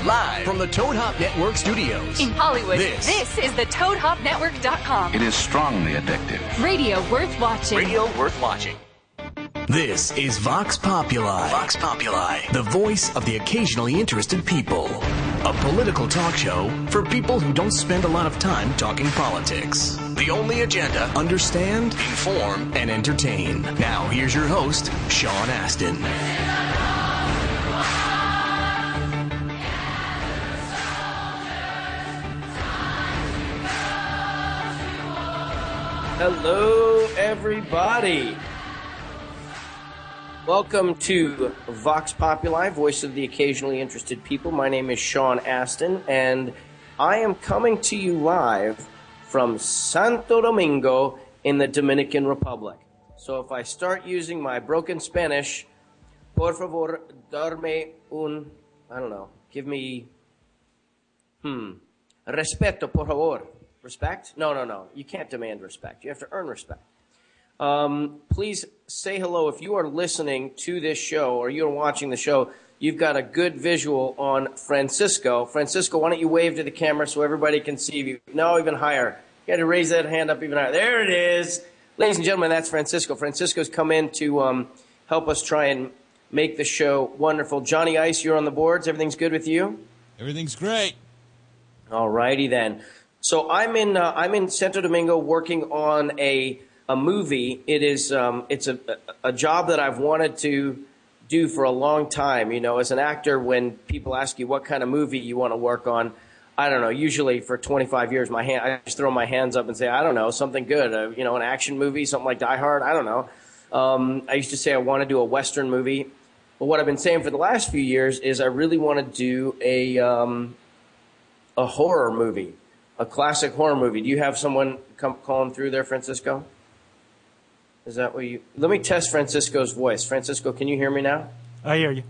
Live, live from the Toad Hop Network studios. In Hollywood, This. this is the ToadHopNetwork.com. It is strongly addictive. Radio worth watching. Radio worth watching. This is Vox Populi. Vox Populi, the voice of the occasionally interested people. A political talk show for people who don't spend a lot of time talking politics. The only agenda understand, inform, and entertain. Now, here's your host, Sean Astin. Hello, everybody. Welcome to Vox Populi, voice of the occasionally interested people. My name is Sean Astin, and I am coming to you live from Santo Domingo in the Dominican Republic. So if I start using my broken Spanish, por favor, darme un, I don't know, give me, hmm, respeto, por favor. Respect? No, no, no. You can't demand respect. You have to earn respect. Um, please say hello if you are listening to this show or you're watching the show. You've got a good visual on Francisco. Francisco, why don't you wave to the camera so everybody can see you? No, even higher. You got to raise that hand up even higher. There it is. Ladies and gentlemen, that's Francisco. Francisco's come in to um, help us try and make the show wonderful. Johnny Ice, you're on the boards. Everything's good with you? Everything's great. All righty then. So I'm in uh, I'm in Santo Domingo working on a a movie. It is um, it's a a job that I've wanted to do for a long time. You know, as an actor, when people ask you what kind of movie you want to work on, I don't know. Usually for 25 years, my hand I just throw my hands up and say I don't know something good. Uh, you know, an action movie, something like Die Hard. I don't know. Um, I used to say I want to do a western movie. But what I've been saying for the last few years is I really want to do a um, a horror movie a classic horror movie. Do you have someone come calling through there, Francisco? Is that what you? Let me test Francisco's voice. Francisco, can you hear me now? I hear you.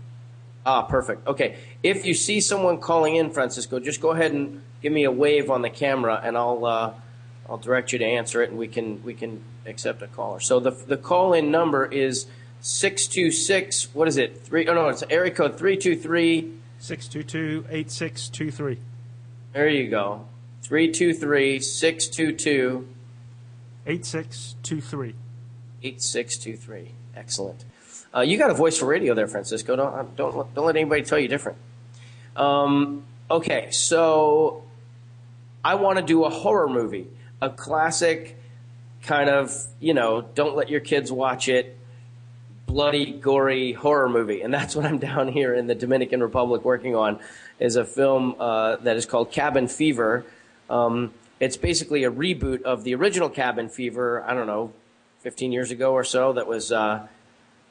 Ah, perfect. Okay. If you see someone calling in, Francisco, just go ahead and give me a wave on the camera, and I'll uh, I'll direct you to answer it, and we can we can accept a caller. So the the call in number is six two six. What is it? Three? Oh no, it's area code three two three. 622-8623. There you go. 323 622 8623. 8623. Excellent. Uh, you got a voice for radio there, Francisco. Don't, uh, don't, don't let anybody tell you different. Um, okay, so I want to do a horror movie, a classic kind of, you know, don't let your kids watch it, bloody, gory horror movie. And that's what I'm down here in the Dominican Republic working on, is a film uh, that is called Cabin Fever. Um, it's basically a reboot of the original Cabin Fever. I don't know, 15 years ago or so. That was uh,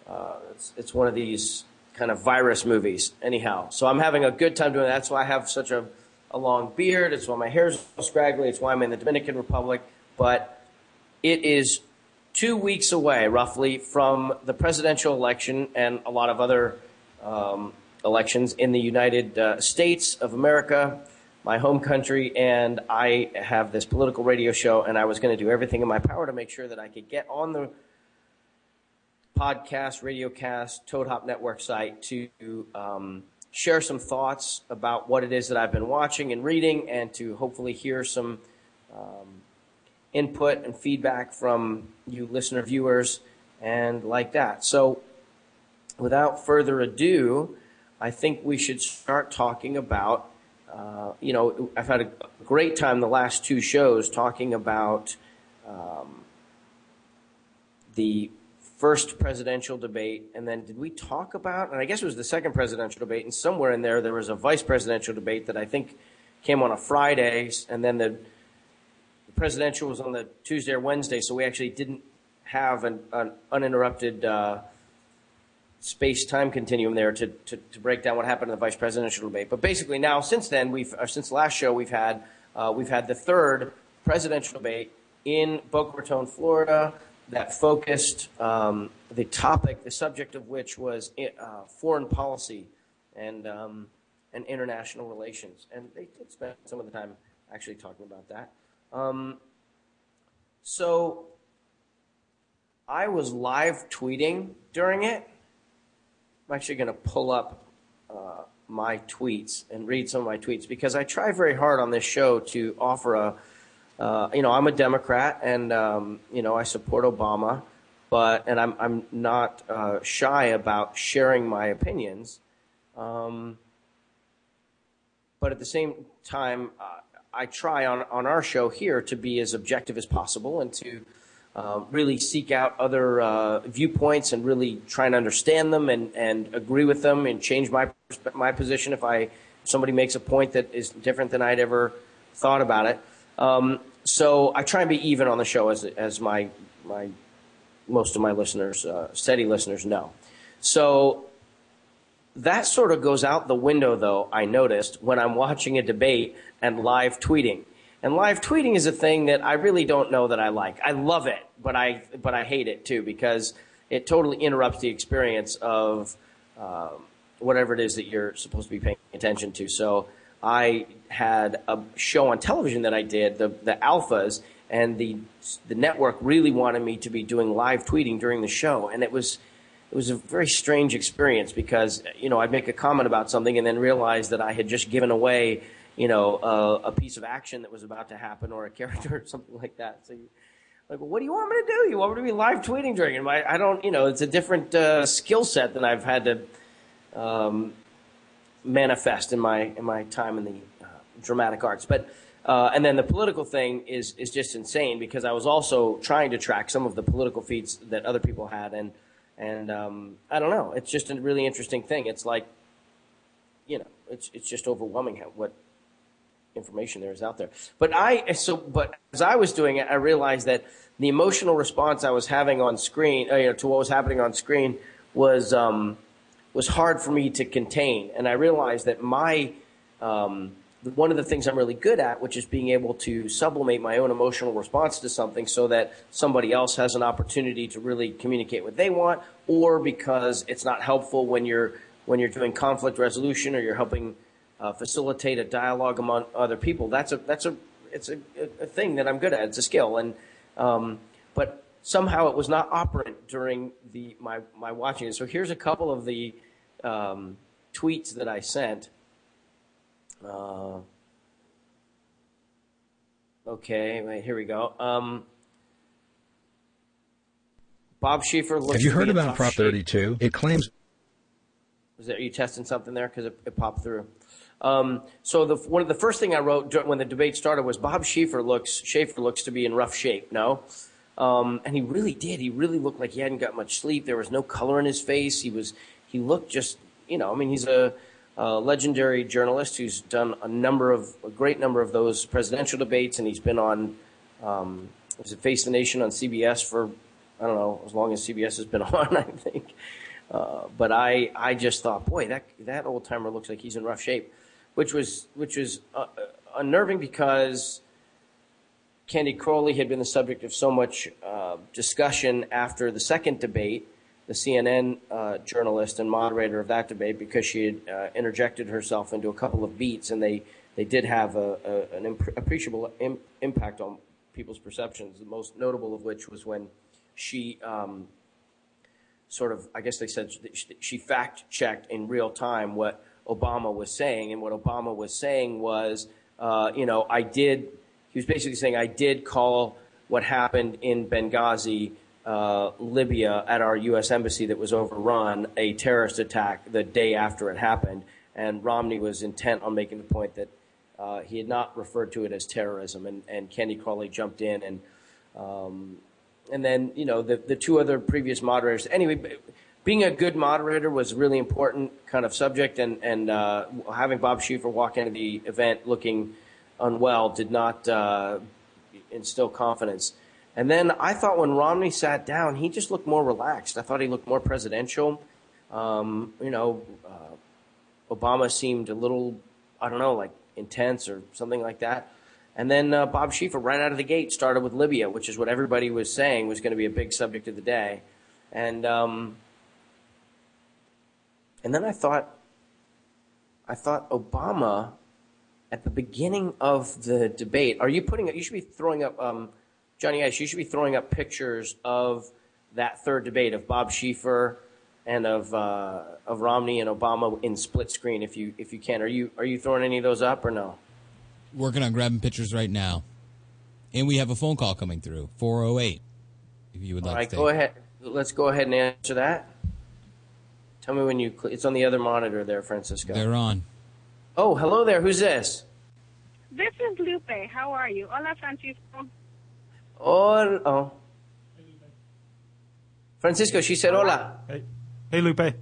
uh, it's, it's one of these kind of virus movies. Anyhow, so I'm having a good time doing that. That's why I have such a, a long beard. It's why my hair's scraggly. It's why I'm in the Dominican Republic. But it is two weeks away, roughly, from the presidential election and a lot of other um, elections in the United uh, States of America my home country, and I have this political radio show, and I was going to do everything in my power to make sure that I could get on the podcast, radiocast, Toad Hop Network site to um, share some thoughts about what it is that I've been watching and reading, and to hopefully hear some um, input and feedback from you listener viewers and like that. So, without further ado, I think we should start talking about uh, you know, I've had a great time the last two shows talking about um, the first presidential debate, and then did we talk about? And I guess it was the second presidential debate, and somewhere in there there was a vice presidential debate that I think came on a Friday, and then the, the presidential was on the Tuesday or Wednesday, so we actually didn't have an, an uninterrupted. Uh, space time continuum there to, to, to, break down what happened in the vice presidential debate. But basically, now since then, we've since last show, we've had uh, we've had the third presidential debate in Boca Raton, Florida, that focused um, the topic, the subject of which was uh, foreign policy and um, and international relations, and they did spend some of the time actually talking about that. Um, so I was live tweeting during it I'm actually going to pull up uh, my tweets and read some of my tweets because I try very hard on this show to offer a, uh, you know, I'm a Democrat and um, you know I support Obama, but and I'm I'm not uh, shy about sharing my opinions, um, but at the same time, uh, I try on on our show here to be as objective as possible and to uh, really seek out other uh, viewpoints and really try and understand them and, and agree with them and change my my position if I somebody makes a point that is different than I'd ever thought about it. Um, so I try and be even on the show as as my my most of my listeners, uh, steady listeners, know. So that sort of goes out the window, though. I noticed when I'm watching a debate and live tweeting and live tweeting is a thing that I really don't know that I like. I love it, but I but I hate it too because it totally interrupts the experience of um, whatever it is that you're supposed to be paying attention to. So I had a show on television that I did, the the alphas, and the the network really wanted me to be doing live tweeting during the show, and it was it was a very strange experience because you know I'd make a comment about something and then realize that I had just given away you know, uh, a piece of action that was about to happen or a character or something like that. So you, like, well, what do you want me to do? You want me to be live tweeting during it? I, I don't, you know, it's a different uh, skill set than I've had to um, manifest in my in my time in the uh, dramatic arts. But uh, and then the political thing is is just insane because I was also trying to track some of the political feeds that other people had, and and um, I don't know, it's just a really interesting thing. It's like, you know, it's it's just overwhelming what information there is out there. But I so but as I was doing it, I realized that the emotional response I was having on screen, uh, you know, to what was happening on screen was um, was hard for me to contain, and I realized that my um, one of the things I'm really good at, which is being able to sublimate my own emotional response to something so that somebody else has an opportunity to really communicate what they want, or because it's not helpful when you're when you're doing conflict resolution or you're helping uh, facilitate a dialogue among other people. That's a that's a it's a, a thing that I'm good at. It's a skill, and um, but somehow it was not operant during the my my watching it. So here's a couple of the um, tweets that I sent. Uh, okay, wait, here we go. Um, Bob Schieffer looks. Have you heard about Prop 32? It claims. Was are you testing something there? Because it, it popped through. Um, so the, one of the first thing I wrote when the debate started was Bob Schieffer looks Schaefer looks to be in rough shape. No, um, and he really did. He really looked like he hadn't got much sleep. There was no color in his face. He was he looked just you know. I mean, he's a, a legendary journalist who's done a number of a great number of those presidential debates, and he's been on um, was it Face the Nation on CBS for I don't know as long as CBS has been on. I think. Uh, but I, I just thought, boy, that that old timer looks like he's in rough shape which was which was uh, uh, unnerving because Candy Crowley had been the subject of so much uh, discussion after the second debate. The CNN uh, journalist and moderator of that debate, because she had interjected herself into a couple of beats, and they, they did have a, a, an imp- appreciable Im- impact on people's perceptions. The most notable of which was when she um, sort of, I guess they said she fact checked in real time what Obama was saying. And what Obama was saying was, uh, you know, I did, he was basically saying, I did call what happened in Benghazi, uh, Libya, at our U.S. embassy that was overrun a terrorist attack the day after it happened. And Romney was intent on making the point that uh, he had not referred to it as terrorism. And, and Candy Crowley jumped in and, um, and then, you know, the, the two other previous moderators. Anyway, being a good moderator was a really important kind of subject, and and uh, having Bob Schieffer walk into the event looking unwell did not uh, instill confidence. And then I thought when Romney sat down, he just looked more relaxed. I thought he looked more presidential. Um, you know, uh, Obama seemed a little, I don't know, like intense or something like that. And then uh, Bob Schieffer, right out of the gate, started with Libya, which is what everybody was saying was going to be a big subject of the day. And um, and then I thought, I thought Obama at the beginning of the debate. Are you putting? Up you should be throwing up, um, Johnny Ice. You should be throwing up pictures of that third debate of Bob Schieffer and of uh, of Romney and Obama in split screen if you if you can. Are you are you throwing any of those up or no? Working on grabbing pictures right now, and we have a phone call coming through four zero eight. If you would All like right, to. go ahead. Let's go ahead and answer that. Tell me when you. Cl- it's on the other monitor there, Francisco. They're on. Oh, hello there. Who's this? This is Lupe. How are you? Hola, Francisco. Oh, oh. Francisco, she said hola. Hey, hey, Lupe.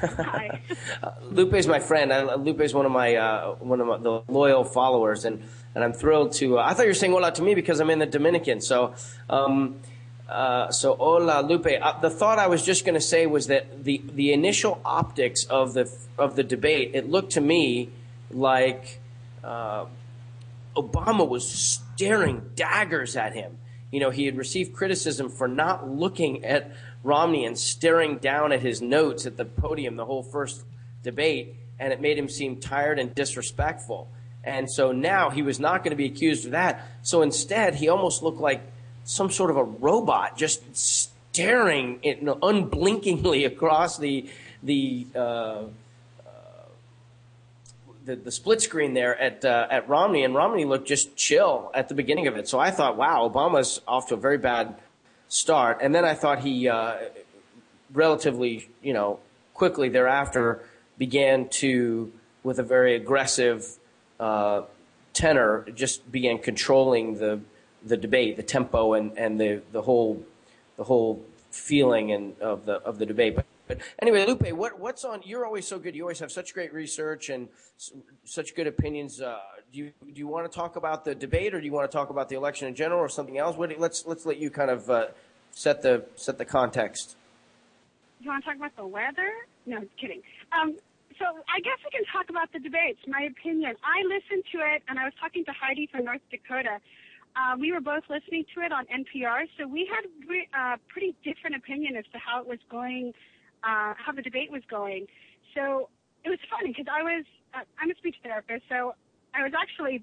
Hi. Lupe's my friend. I, Lupe's one of my uh, one of my, the loyal followers, and, and I'm thrilled to. Uh, I thought you were saying hola to me because I'm in the Dominican. So, um, uh, so hola, Lupe. Uh, the thought I was just going to say was that the the initial optics of the of the debate, it looked to me like uh, Obama was staring daggers at him. You know, he had received criticism for not looking at Romney and staring down at his notes at the podium the whole first debate, and it made him seem tired and disrespectful. And so now he was not going to be accused of that. So instead, he almost looked like some sort of a robot, just staring you know, unblinkingly across the the. Uh, the, the split screen there at uh, at Romney, and Romney looked just chill at the beginning of it. So I thought, wow, Obama's off to a very bad start. And then I thought he uh, relatively, you know, quickly thereafter began to, with a very aggressive uh, tenor, just began controlling the the debate, the tempo, and, and the, the whole the whole feeling and of the of the debate. But, but anyway, Lupe, what what's on? You're always so good. You always have such great research and such good opinions. Uh, do you do you want to talk about the debate, or do you want to talk about the election in general, or something else? What, let's let's let you kind of uh, set the set the context. You want to talk about the weather? No, kidding. Um, so I guess we can talk about the debates. My opinion. I listened to it, and I was talking to Heidi from North Dakota. Uh, we were both listening to it on NPR, so we had a uh, pretty different opinion as to how it was going, uh, how the debate was going. So it was funny because I was, uh, I'm a speech therapist, so I was actually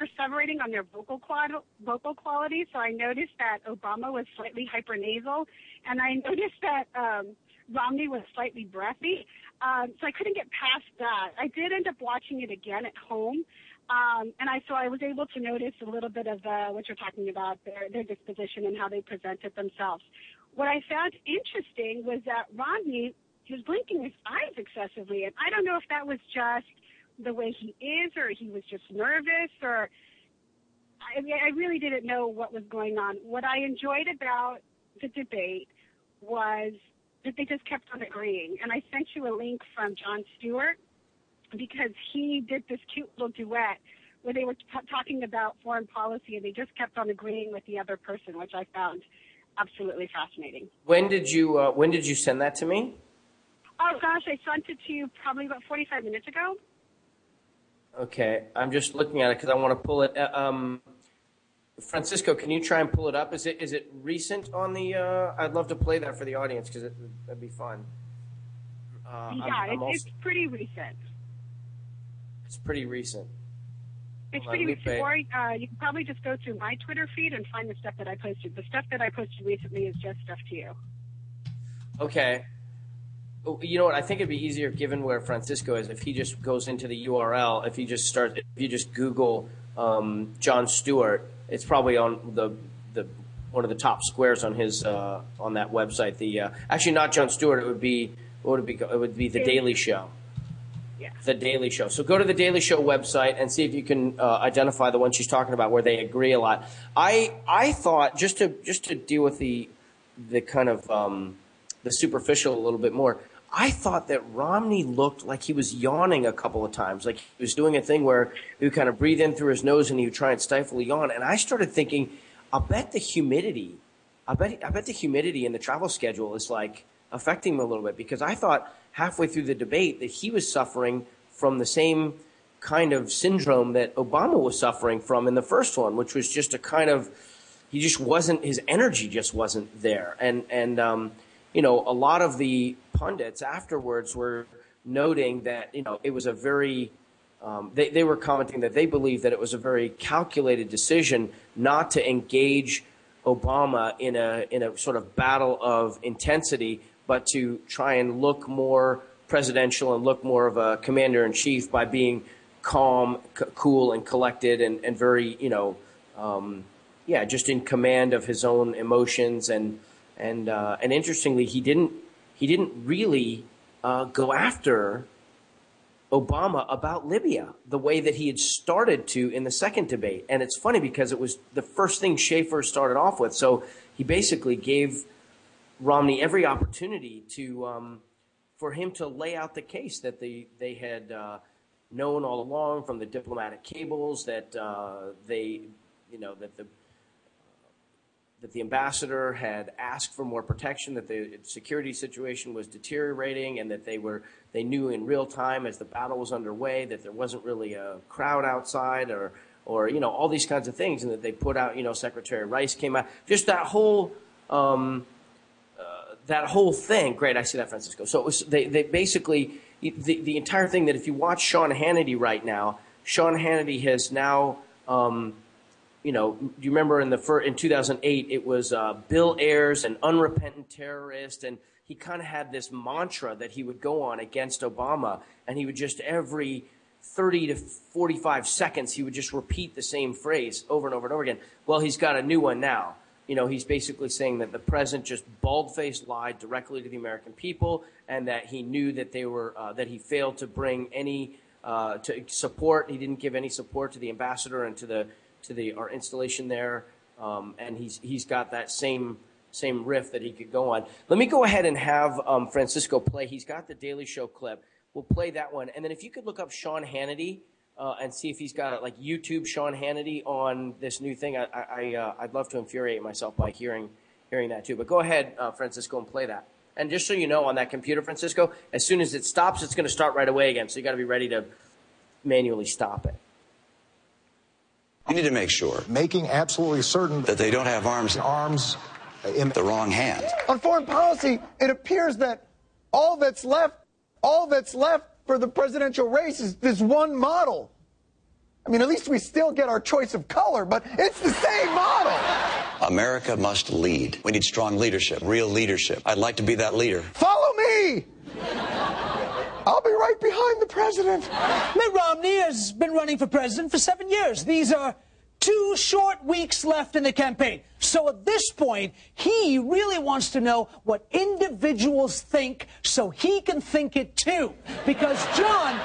perseverating on their vocal quad- vocal quality. So I noticed that Obama was slightly hypernasal, and I noticed that um, Romney was slightly breathy. Um, so I couldn't get past that. I did end up watching it again at home. Um, and I so I was able to notice a little bit of uh, what you're talking about their their disposition and how they presented themselves. What I found interesting was that Romney was blinking his eyes excessively, and I don't know if that was just the way he is, or he was just nervous, or I, mean, I really didn't know what was going on. What I enjoyed about the debate was that they just kept on agreeing, and I sent you a link from Jon Stewart because he did this cute little duet where they were t- talking about foreign policy and they just kept on agreeing with the other person, which I found absolutely fascinating. When did you uh, when did you send that to me? Oh gosh, I sent it to you probably about 45 minutes ago. Okay, I'm just looking at it because I want to pull it. Uh, um, Francisco, can you try and pull it up? Is it is it recent on the? Uh, I'd love to play that for the audience because that'd be fun. Uh, I'm- yeah, I'm it's, also- it's pretty recent. it's pretty recent. It's Hold pretty recent. Or uh, you can probably just go through my Twitter feed and find the stuff that I posted. The stuff that I posted recently is just stuff to you. Okay. Oh, You know what? I think it'd be easier, given where Francisco is, if he just goes into the URL. If he just starts, if you just Google um, Jon Stewart, it's probably on the the one of the top squares on his uh, on that website. The uh, actually not Jon Stewart. It would be what would it be? It would be the Daily Show. Yeah. The Daily Show. So go to the Daily Show website and see if you can uh, identify the one she's talking about where they agree a lot. I I thought just to just to deal with the the kind of um, the superficial a little bit more. I thought that Romney looked like he was yawning a couple of times, like he was doing a thing where he would kind of breathe in through his nose and he would try and stifle a yawn. And I started thinking, I'll bet the humidity, I bet, I bet the humidity in the travel schedule is like affecting him a little bit because I thought halfway through the debate that he was suffering from the same kind of syndrome that Obama was suffering from in the first one, which was just a kind of he just wasn't his energy just wasn't there and and um, you know a lot of the pundits afterwards were noting that you know it was a very um, they, they were commenting that they believed that it was a very calculated decision not to engage Obama in a in a sort of battle of intensity but to try and look more presidential and look more of a commander in chief by being calm, c- cool, and collected, and, and very, you know, um, yeah, just in command of his own emotions. And and uh, and interestingly, he didn't he didn't really uh, go after Obama about Libya the way that he had started to in the second debate. And it's funny because it was the first thing Schaefer started off with. So he basically gave Romney every opportunity to um, for him to lay out the case that they they had uh, known all along from the diplomatic cables that uh, they you know that the that the ambassador had asked for more protection, that the security situation was deteriorating, and that they were they knew in real time as the battle was underway that there wasn't really a crowd outside or or you know all these kinds of things, and that they put out you know Secretary Rice came out just that whole. Um, uh, that whole thing, great. I see that, Francisco. So was, they, they basically the, the entire thing that if you watch Sean Hannity right now, Sean Hannity has now um, you know, do you remember in the fir- in 2008 it was uh, Bill Ayers, an unrepentant terrorist, and he kind of had this mantra that he would go on against Obama, and he would just every 30 to 45 seconds he would just repeat the same phrase over and over and over again. Well, he's got a new one now. You know, he's basically saying that the president just bald-faced lied directly to the American people, and that he knew that they were uh, that he failed to bring any uh, to support. He didn't give any support to the ambassador and to the to the our installation there, um, and he's he's got that same same riff that he could go on. Let me go ahead and have um, Francisco play. He's got the Daily Show clip. We'll play that one, and then if you could look up Sean Hannity uh, and see if he's got it, like YouTube Sean Hannity on this new thing. I, I uh, I'd love to infuriate myself by hearing hearing that too. But go ahead, uh, Francisco, and play that. And just so you know, on that computer, Francisco, as soon as it stops, it's going to start right away again. So you got to be ready to manually stop it. We need to make sure making absolutely certain that they don't have arms arms uh, in the wrong hand. On foreign policy, it appears that all that's left, all that's left for the presidential race is this one model. I mean, at least we still get our choice of color, but it's the same model. America must lead. We need strong leadership, real leadership. I'd like to be that leader. Follow me. I'll be right behind the president. Mitt Romney has been running for president for seven years. These are two short weeks left in the campaign. So at this point, he really wants to know what individuals think so he can think it too. Because John,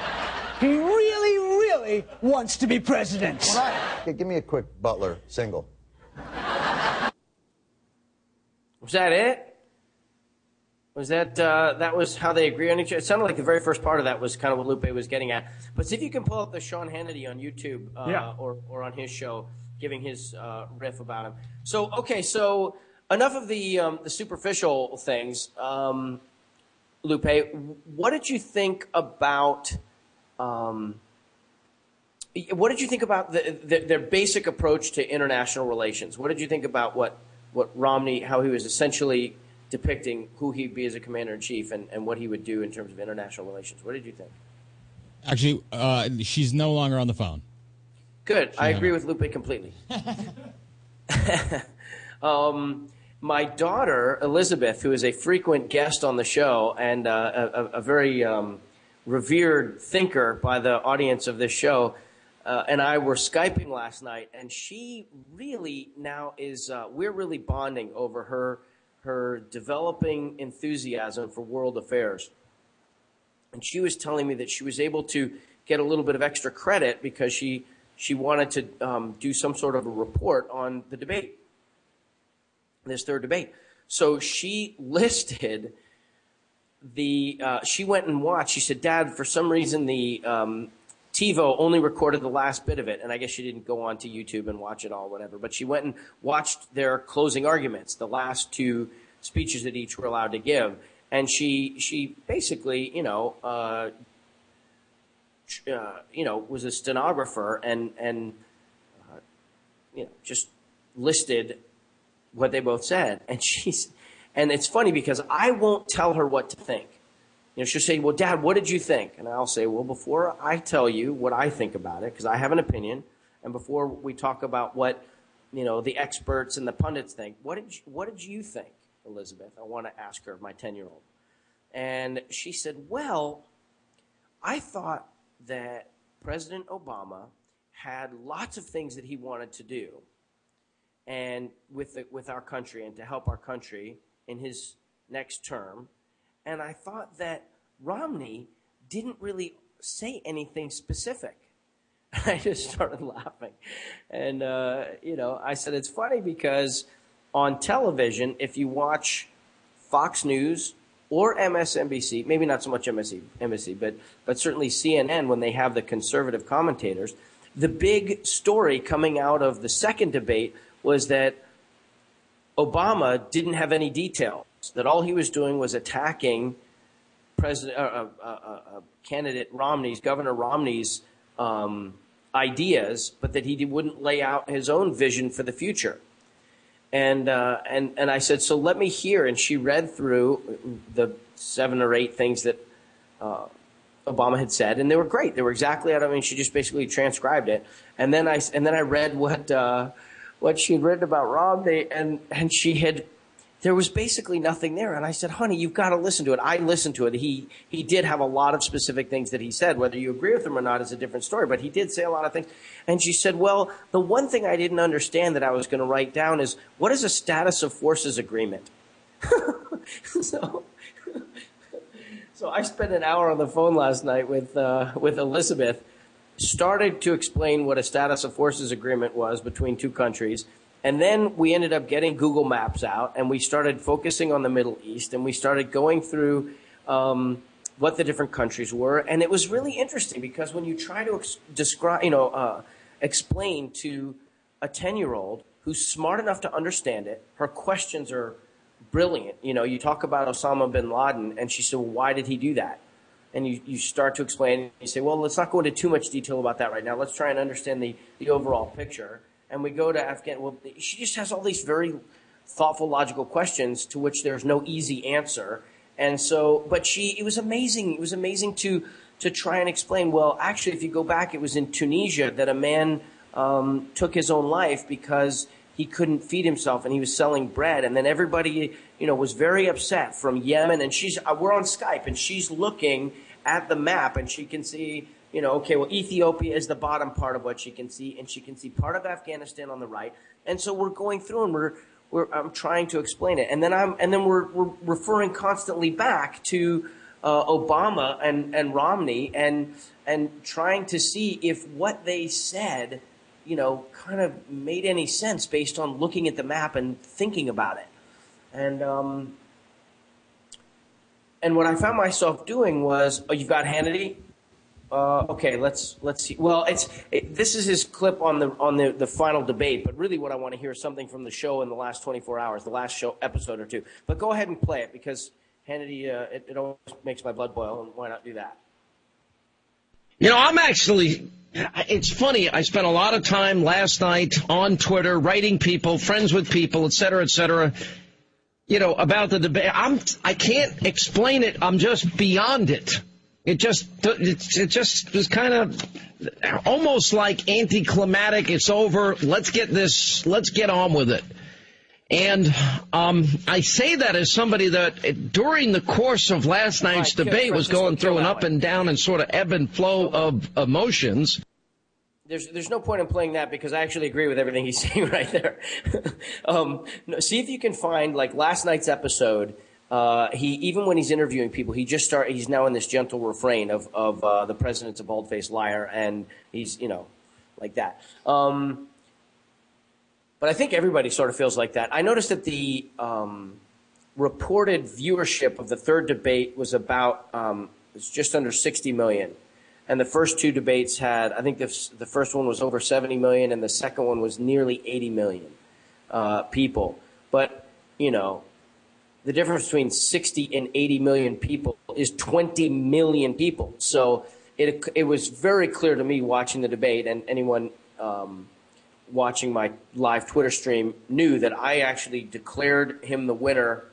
he really, really wants to be president. All right. Okay, give me a quick Butler single. Was that it? Was that uh, that was how they agree on each other? It sounded like the very first part of that was kind of what Lupe was getting at. But see if you can pull up the Sean Hannity on YouTube uh, Yeah. or or on his show, giving his uh, riff about him. So okay, so enough of the um, the superficial things. Um, Lupe, what did you think about? Um, what did you think about the, the, their basic approach to international relations? What did you think about what what Romney, how he was essentially depicting who he'd be as a commander in chief and, and what he would do in terms of international relations? What did you think? Actually, uh, she's no longer on the phone. Good. I agree with Lupe completely. um, my daughter, Elizabeth, who is a frequent guest on the show and uh, a, a, a very um, revered thinker by the audience of this show, uh, and I were Skyping last night, and she really now is, uh, we're really bonding over her, her developing enthusiasm for world affairs. And she was telling me that she was able to get a little bit of extra credit because she, she wanted to um, do some sort of a report on the debate, this third debate. So she listed the, uh, she went and watched. She said, Dad, for some reason the um, TiVo only recorded the last bit of it, and I guess she didn't go on to YouTube and watch it all, whatever. But she went and watched their closing arguments, the last two speeches that each were allowed to give, and she she basically, you know, uh, uh, you know, was a stenographer and and uh, you know just listed what they both said, and she's and it's funny because I won't tell her what to think. You know, she'll say, "Well, Dad, what did you think?" And I'll say, "Well, before I tell you what I think about it, because I have an opinion, and before we talk about what you know the experts and the pundits think, what did you, what did you think, Elizabeth?" I want to ask her, my ten year old. And she said, Well, I thought that President Obama had lots of things that he wanted to do and with, the, with our country and to help our country in his next term. And I thought that Romney didn't really say anything specific. I just started laughing. And, uh, you know, I said, it's funny because on television, if you watch Fox News or MSNBC, maybe not so much MSC, but, but certainly CNN when they have the conservative commentators, the big story coming out of the second debate was that Obama didn't have any details, that all he was doing was attacking President, uh, uh, uh, candidate Romney's, Governor Romney's um, ideas, but that he wouldn't lay out his own vision for the future. And, uh, and, and I said, so let me hear. And she read through the seven or eight things that uh, Obama had said, and they were great. They were exactly. I mean, she just basically transcribed it. And then I, and then I read what, uh, what she had written about Romney, and, and she had there was basically nothing there. And I said, honey, you've got to listen to it. I listened to it. He, he did have a lot of specific things that he said. Whether you agree with him or not is a different story, but he did say a lot of things. And she said, well, the one thing I didn't understand that I was going to write down is what is a status of forces agreement? so, so I spent an hour on the phone last night with, uh, with Elizabeth, started to explain what a status of forces agreement was between two countries and then we ended up getting Google Maps out and we started focusing on the Middle East and we started going through um, what the different countries were. And it was really interesting because when you try to ex- describe, you know, uh, explain to a 10 year old who's smart enough to understand it, her questions are brilliant. You know, you talk about Osama bin Laden and she said, well, why did he do that? And you, you start to explain, you say, well, let's not go into too much detail about that right now. Let's try and understand the, the overall picture and we go to Afghan. Well, she just has all these very thoughtful, logical questions to which there's no easy answer. And so, but she, it was amazing. It was amazing to to try and explain. Well, actually, if you go back, it was in Tunisia that a man um, took his own life because he couldn't feed himself and he was selling bread. And then everybody, you know, was very upset from Yemen. And she's, uh, we're on Skype and she's looking at the map and she can see you know, okay, well, Ethiopia is the bottom part of what she can see, and she can see part of Afghanistan on the right. And so we're going through and we're, we're I'm trying to explain it. And then I'm, and then we're, we're referring constantly back to, uh, Obama and, and Romney and, and trying to see if what they said, you know, kind of made any sense based on looking at the map and thinking about it. And, um, and what I found myself doing was, oh, you've got Hannity, uh, okay, let's let's see. Well, it's it, this is his clip on the on the, the final debate, but really, what I want to hear is something from the show in the last 24 hours, the last show episode or two. But go ahead and play it because Hannity, uh, it, it always makes my blood boil, and why not do that? You know, I'm actually. It's funny. I spent a lot of time last night on Twitter writing people, friends with people, et cetera, et cetera. You know about the debate. I'm. I can't explain it. I'm just beyond it. It just it just was kind of almost like anticlimactic. It's over. Let's get this. Let's get on with it. And um, I say that as somebody that during the course of last night's debate was going through an up and down and sort of ebb and flow of emotions. There's, there's no point in playing that because I actually agree with everything he's saying right there. um, see if you can find like last night's episode uh, he even when he's interviewing people, he just start. He's now in this gentle refrain of of uh, the president's a bald faced liar, and he's you know like that. Um, but I think everybody sort of feels like that. I noticed that the um, reported viewership of the third debate was about um, was just under 60 million, and the first two debates had I think the the first one was over 70 million, and the second one was nearly 80 million uh, people. But you know, the difference between 60 and 80 million people is 20 million people. So it, it was very clear to me watching the debate, and anyone um, watching my live Twitter stream knew that I actually declared him the winner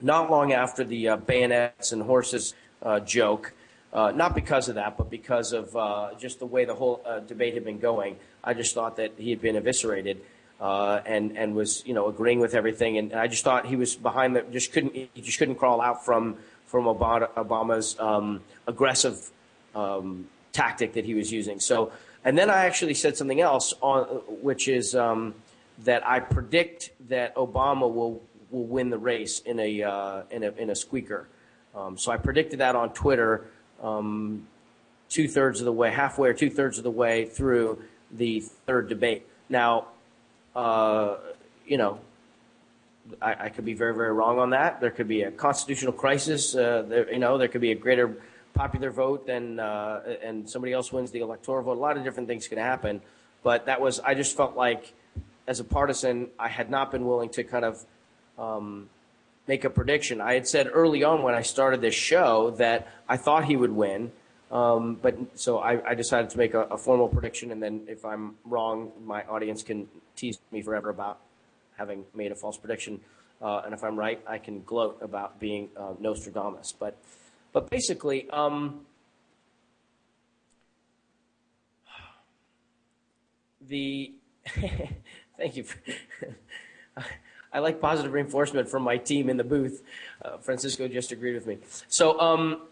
not long after the uh, bayonets and horses uh, joke. Uh, not because of that, but because of uh, just the way the whole uh, debate had been going. I just thought that he had been eviscerated uh, and and was you know agreeing with everything. And I just thought he was behind the just couldn't he just couldn't crawl out from from Obama, Obama's um, aggressive um, tactic that he was using. So, and then I actually said something else on, which is um, that I predict that Obama will will win the race in a uh, in a in a squeaker. Um, so I predicted that on Twitter, um, two thirds of the way, halfway or two thirds of the way through the third debate. Now, uh, you know, I, I, could be very, very wrong on that. There could be a constitutional crisis. Uh, there, you know, there could be a greater popular vote than, uh, and somebody else wins the electoral vote. A lot of different things could happen. But that was, I just felt like, as a partisan, I had not been willing to kind of um, make a prediction. I had said early on when I started this show that I thought he would win. Um, but so I, I, decided to make a, a, formal prediction, and then if I'm wrong, my audience can tease me forever about having made a false prediction. Uh, and if I'm right, I can gloat about being uh, Nostradamus. But, but basically, um, the thank you. For, I like positive reinforcement from my team in the booth. Uh, Francisco just agreed with me. So. Um,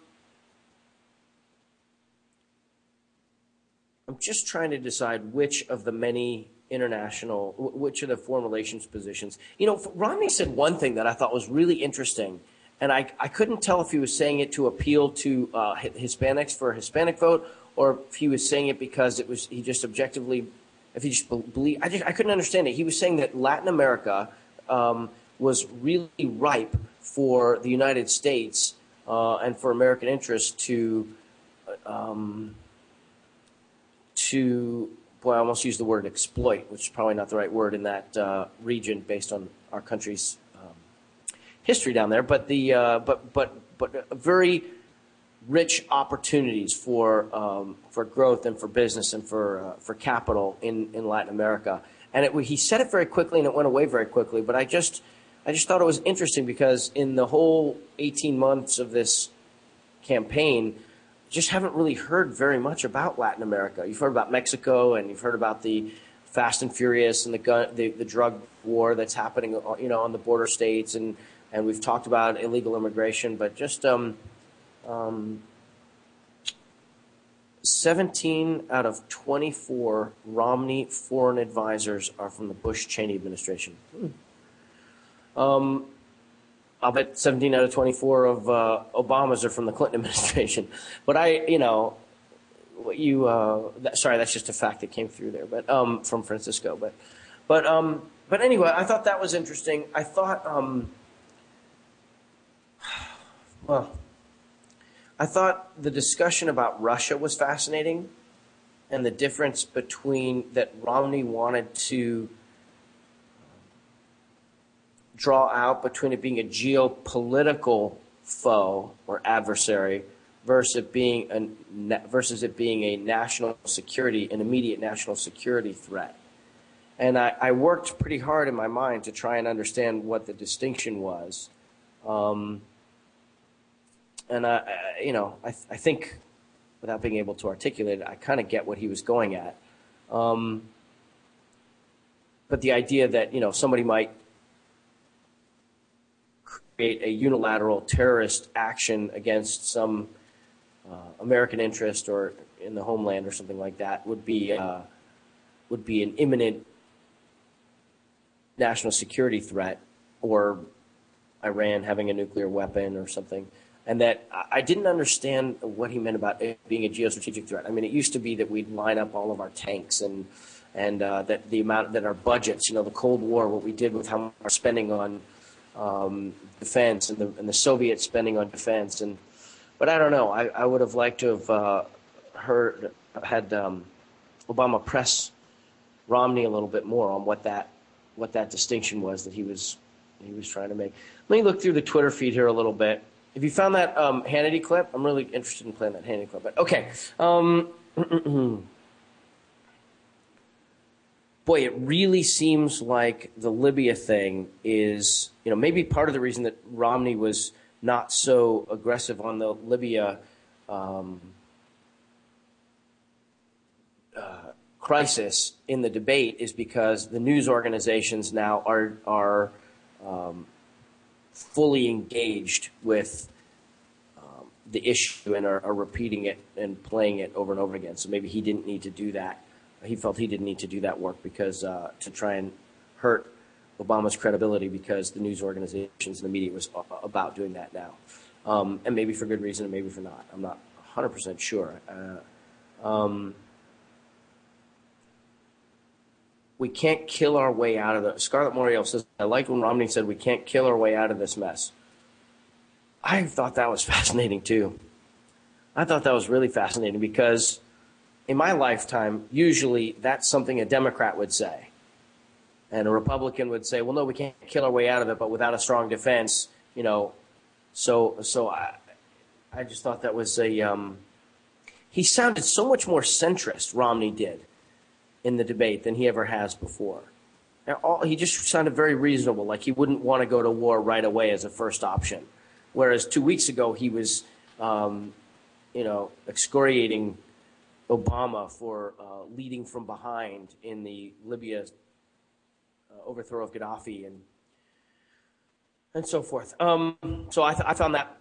I'm just trying to decide which of the many international, which are the foreign relations positions. You know, Romney said one thing that I thought was really interesting, and I, I couldn't tell if he was saying it to appeal to uh, Hispanics for a Hispanic vote, or if he was saying it because it was he just objectively, if he just believe. I just I couldn't understand it. He was saying that Latin America um, was really ripe for the United States uh, and for American interests to. Um, to, boy, I almost used the word exploit, which is probably not the right word in that uh, region based on our country's um, history down there. But the uh, but but but very rich opportunities for um, for growth and for business and for uh, for capital in in Latin America. And it, he said it very quickly, and it went away very quickly. But I just I just thought it was interesting because in the whole 18 months of this campaign just haven't really heard very much about Latin America. You've heard about Mexico and you've heard about the Fast and Furious and the gun, the, the drug war that's happening, you know, on the border states, and and we've talked about illegal immigration, but just um, um, 17 out of 24 Romney foreign advisors are from the Bush Cheney administration. Hmm. Um, I'll bet 17 out of 24 of uh, Obama's are from the Clinton administration. But I, you know, you, uh, that, sorry, that's just a fact that came through there, but um, from Francisco. But, but, um, but anyway, I thought that was interesting. I thought, um, well, I thought the discussion about Russia was fascinating, and the difference between that Romney wanted to draw out between it being a geopolitical foe or adversary versus it being a, versus it being a national security, an immediate national security threat. And I, I worked pretty hard in my mind to try and understand what the distinction was. Um, and I, I, you know, I, I think without being able to articulate it, I kind of get what he was going at. Um, but the idea that you know somebody might create a unilateral terrorist action against some uh, American interest or in the homeland or something like that would be uh, would be an imminent national security threat, or Iran having a nuclear weapon or something. And that I didn't understand what he meant about it being a geostrategic threat. I mean, it used to be that we'd line up all of our tanks and and uh, that the amount that our budgets, you know, the Cold War, what we did with how much we're spending on um, defense and the, and the Soviet spending on defense. And but I don't know. I, I would have liked to have uh, heard had um, Obama press Romney a little bit more on what that what that distinction was that he was he was trying to make. Let me look through the Twitter feed here a little bit. If you found that um, Hannity clip, I'm really interested in playing that Hannity clip. But okay. Um, boy, it really seems like the Libya thing is, you know, maybe part of the reason that Romney was not so aggressive on the Libya um, uh, crisis in the debate is because the news organizations now are are um, fully engaged with the issue and are, are repeating it and playing it over and over again. So maybe he didn't need to do that. He felt he didn't need to do that work because uh, to try and hurt Obama's credibility because the news organizations and the media was about doing that now, um, and maybe for good reason and maybe for not. I'm not 100 percent sure. Uh, um, we can't kill our way out of the. Scarlett Moriel says, "I like when Romney said we can't kill our way out of this mess." I thought that was fascinating too. I thought that was really fascinating because in my lifetime, usually that's something a Democrat would say. And a Republican would say, well, no, we can't kill our way out of it, but without a strong defense, you know. So, so I, I just thought that was a. Um, he sounded so much more centrist, Romney did, in the debate than he ever has before. All, he just sounded very reasonable, like he wouldn't want to go to war right away as a first option. Whereas two weeks ago, he was, um, you know, excoriating Obama for uh, leading from behind in the Libya uh, overthrow of Gaddafi and and so forth. Um, so I, th- I, found that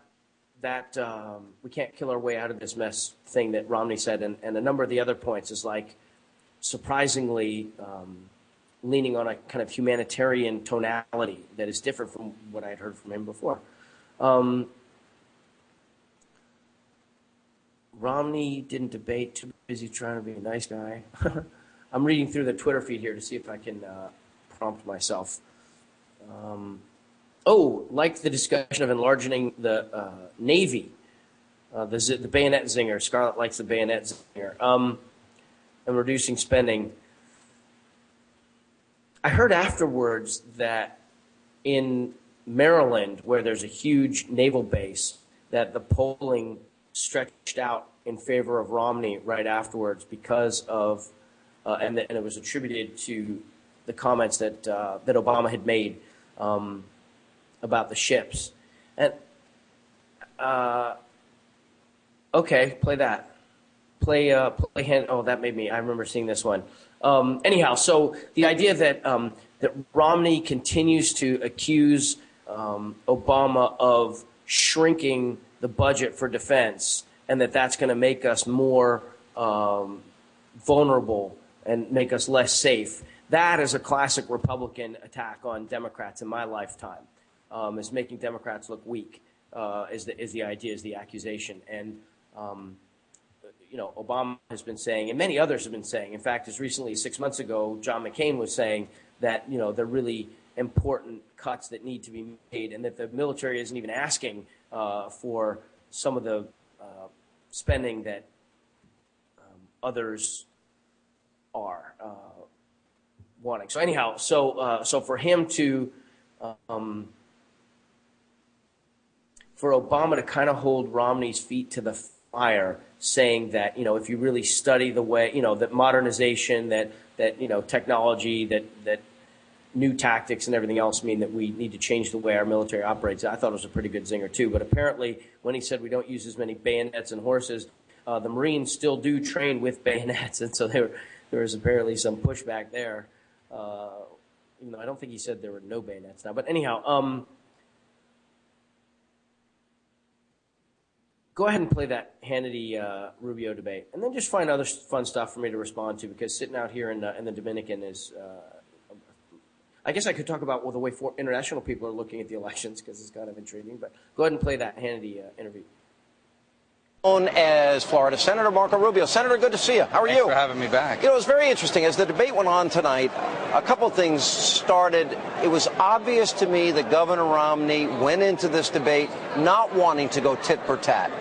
that um, we can't kill our way out of this mess thing that Romney said, and, and a number of the other points is like surprisingly um, leaning on a kind of humanitarian tonality that is different from what I had heard from him before. Um, Romney didn't debate, too busy trying to be a nice guy. I'm reading through the Twitter feed here to see if I can uh, prompt myself. Um, oh, like the discussion of enlarging the uh, Navy, uh, the, the bayonet zinger. Scarlett likes the bayonet zinger. Um, and reducing spending. I heard afterwards that in Maryland, where there's a huge naval base, that the polling stretched out in favor of Romney right afterwards because of, uh, and, and, it was attributed to the comments that uh, that Obama had made um, about the ships. And uh, okay, play that. Play uh, play hand. Oh, that made me. I remember seeing this one. Um, anyhow, so the idea that um, that Romney continues to accuse um, Obama of shrinking the budget for defense and that that's going to make us more um, vulnerable and make us less safe. That is a classic Republican attack on Democrats in my lifetime, um, is making Democrats look weak, uh, is, the, is the idea, is the accusation. And, um, you know, Obama has been saying, and many others have been saying, in fact, as recently as six months ago, John McCain was saying that, you know, they're really important cuts that need to be made and that the military isn't even asking uh, for some of the uh, spending that um, others are uh, wanting. So anyhow, so uh, so for him to um, for Obama to kind of hold Romney's feet to the fire, saying that you know if you really study the way you know that modernization, that that you know technology, that that new tactics and everything else mean that we need to change the way our military operates. I thought it was a pretty good zinger too. But apparently, when he said we don't use as many bayonets and horses, uh, the Marines still do train with bayonets, and so there, there was apparently some pushback there. Uh, even though I don't think he said there were no bayonets now. But anyhow, um, go ahead and play that Hannity uh, Rubio debate, and then just find other fun stuff for me to respond to because sitting out here in, uh, in the Dominican is uh, I guess I could talk about well, the way for international people are looking at the elections because it's kind of intriguing. But go ahead and play that Hannity uh, interview. Known as Florida Senator Marco Rubio. Senator, good to see you. How are Thanks you? for having me back. You know, it was very interesting. As the debate went on tonight, a couple of things started. It was obvious to me that Governor Romney went into this debate not wanting to go tit for tat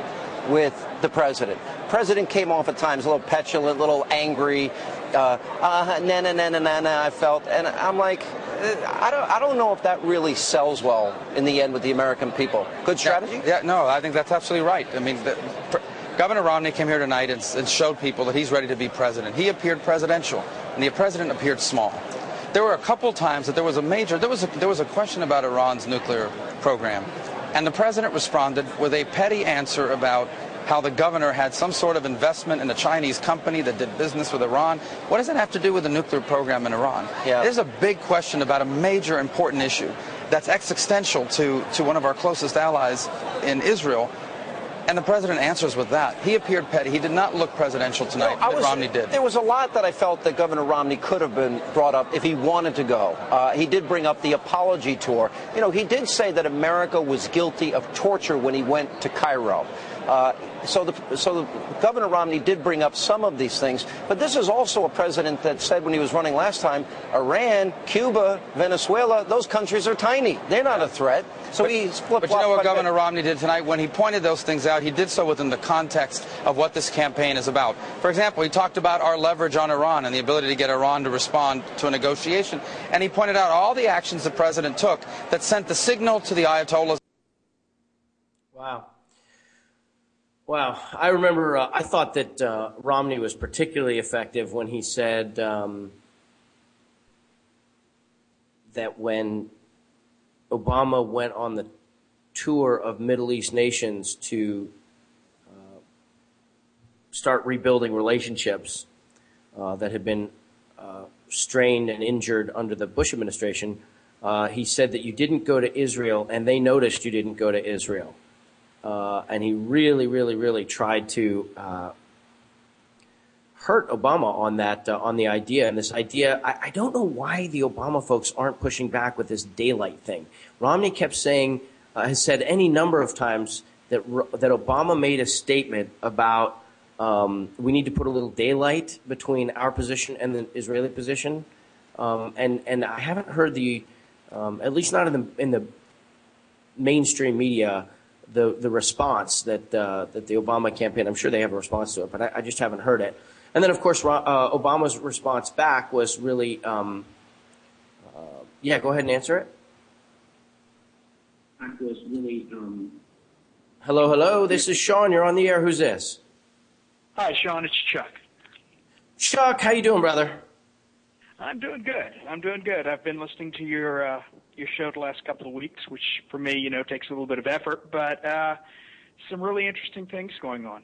with the president. President came off at times a little petulant, a little angry, uh, uh, na na na na na na. I felt, and I'm like, I don't, I don't know if that really sells well in the end with the American people. Good strategy? Yeah, yeah no, I think that's absolutely right. I mean, the, Governor Romney came here tonight and, and showed people that he's ready to be president. He appeared presidential, and the president appeared small. There were a couple times that there was a major, there was a, there was a question about Iran's nuclear program, and the president responded with a petty answer about how the governor had some sort of investment in a Chinese company that did business with Iran. What does that have to do with the nuclear program in Iran? Yeah. There's a big question about a major important issue that's existential to, to one of our closest allies in Israel. And the president answers with that. He appeared petty. He did not look presidential tonight. No, was, Romney did. There was a lot that I felt that Governor Romney could have been brought up if he wanted to go. Uh, he did bring up the apology tour. You know, he did say that America was guilty of torture when he went to Cairo. Uh, so the, so the, Governor Romney did bring up some of these things, but this is also a president that said when he was running last time, Iran, Cuba, Venezuela, those countries are tiny. They're not a threat. So but, he's flipped. But you know what Governor Romney did tonight? When he pointed those things out, he did so within the context of what this campaign is about. For example, he talked about our leverage on Iran and the ability to get Iran to respond to a negotiation, and he pointed out all the actions the president took that sent the signal to the Ayatollahs. Wow. Wow. I remember, uh, I thought that uh, Romney was particularly effective when he said um, that when Obama went on the tour of Middle East nations to uh, start rebuilding relationships uh, that had been uh, strained and injured under the Bush administration, uh, he said that you didn't go to Israel and they noticed you didn't go to Israel. Uh, and he really, really, really tried to uh, hurt Obama on that, uh, on the idea. And this idea, I, I, don't know why the Obama folks aren't pushing back with this daylight thing. Romney kept saying, uh, has said any number of times that that Obama made a statement about um, we need to put a little daylight between our position and the Israeli position. Um, and and I haven't heard the, um, at least not in the in the mainstream media the the response that uh, that the Obama campaign. I'm sure they have a response to it, but I, I just haven't heard it. And then, of course, uh, Obama's response back was really, um, uh, yeah. Go ahead and answer it. Was really. Um... Hello, hello. This is Sean. You're on the air. Who's this? Hi, Sean. It's Chuck. Chuck, how you doing, brother? I'm doing good. I'm doing good. I've been listening to your uh, your show the last couple of weeks, which for me, you know, takes a little bit of effort, but uh, some really interesting things going on.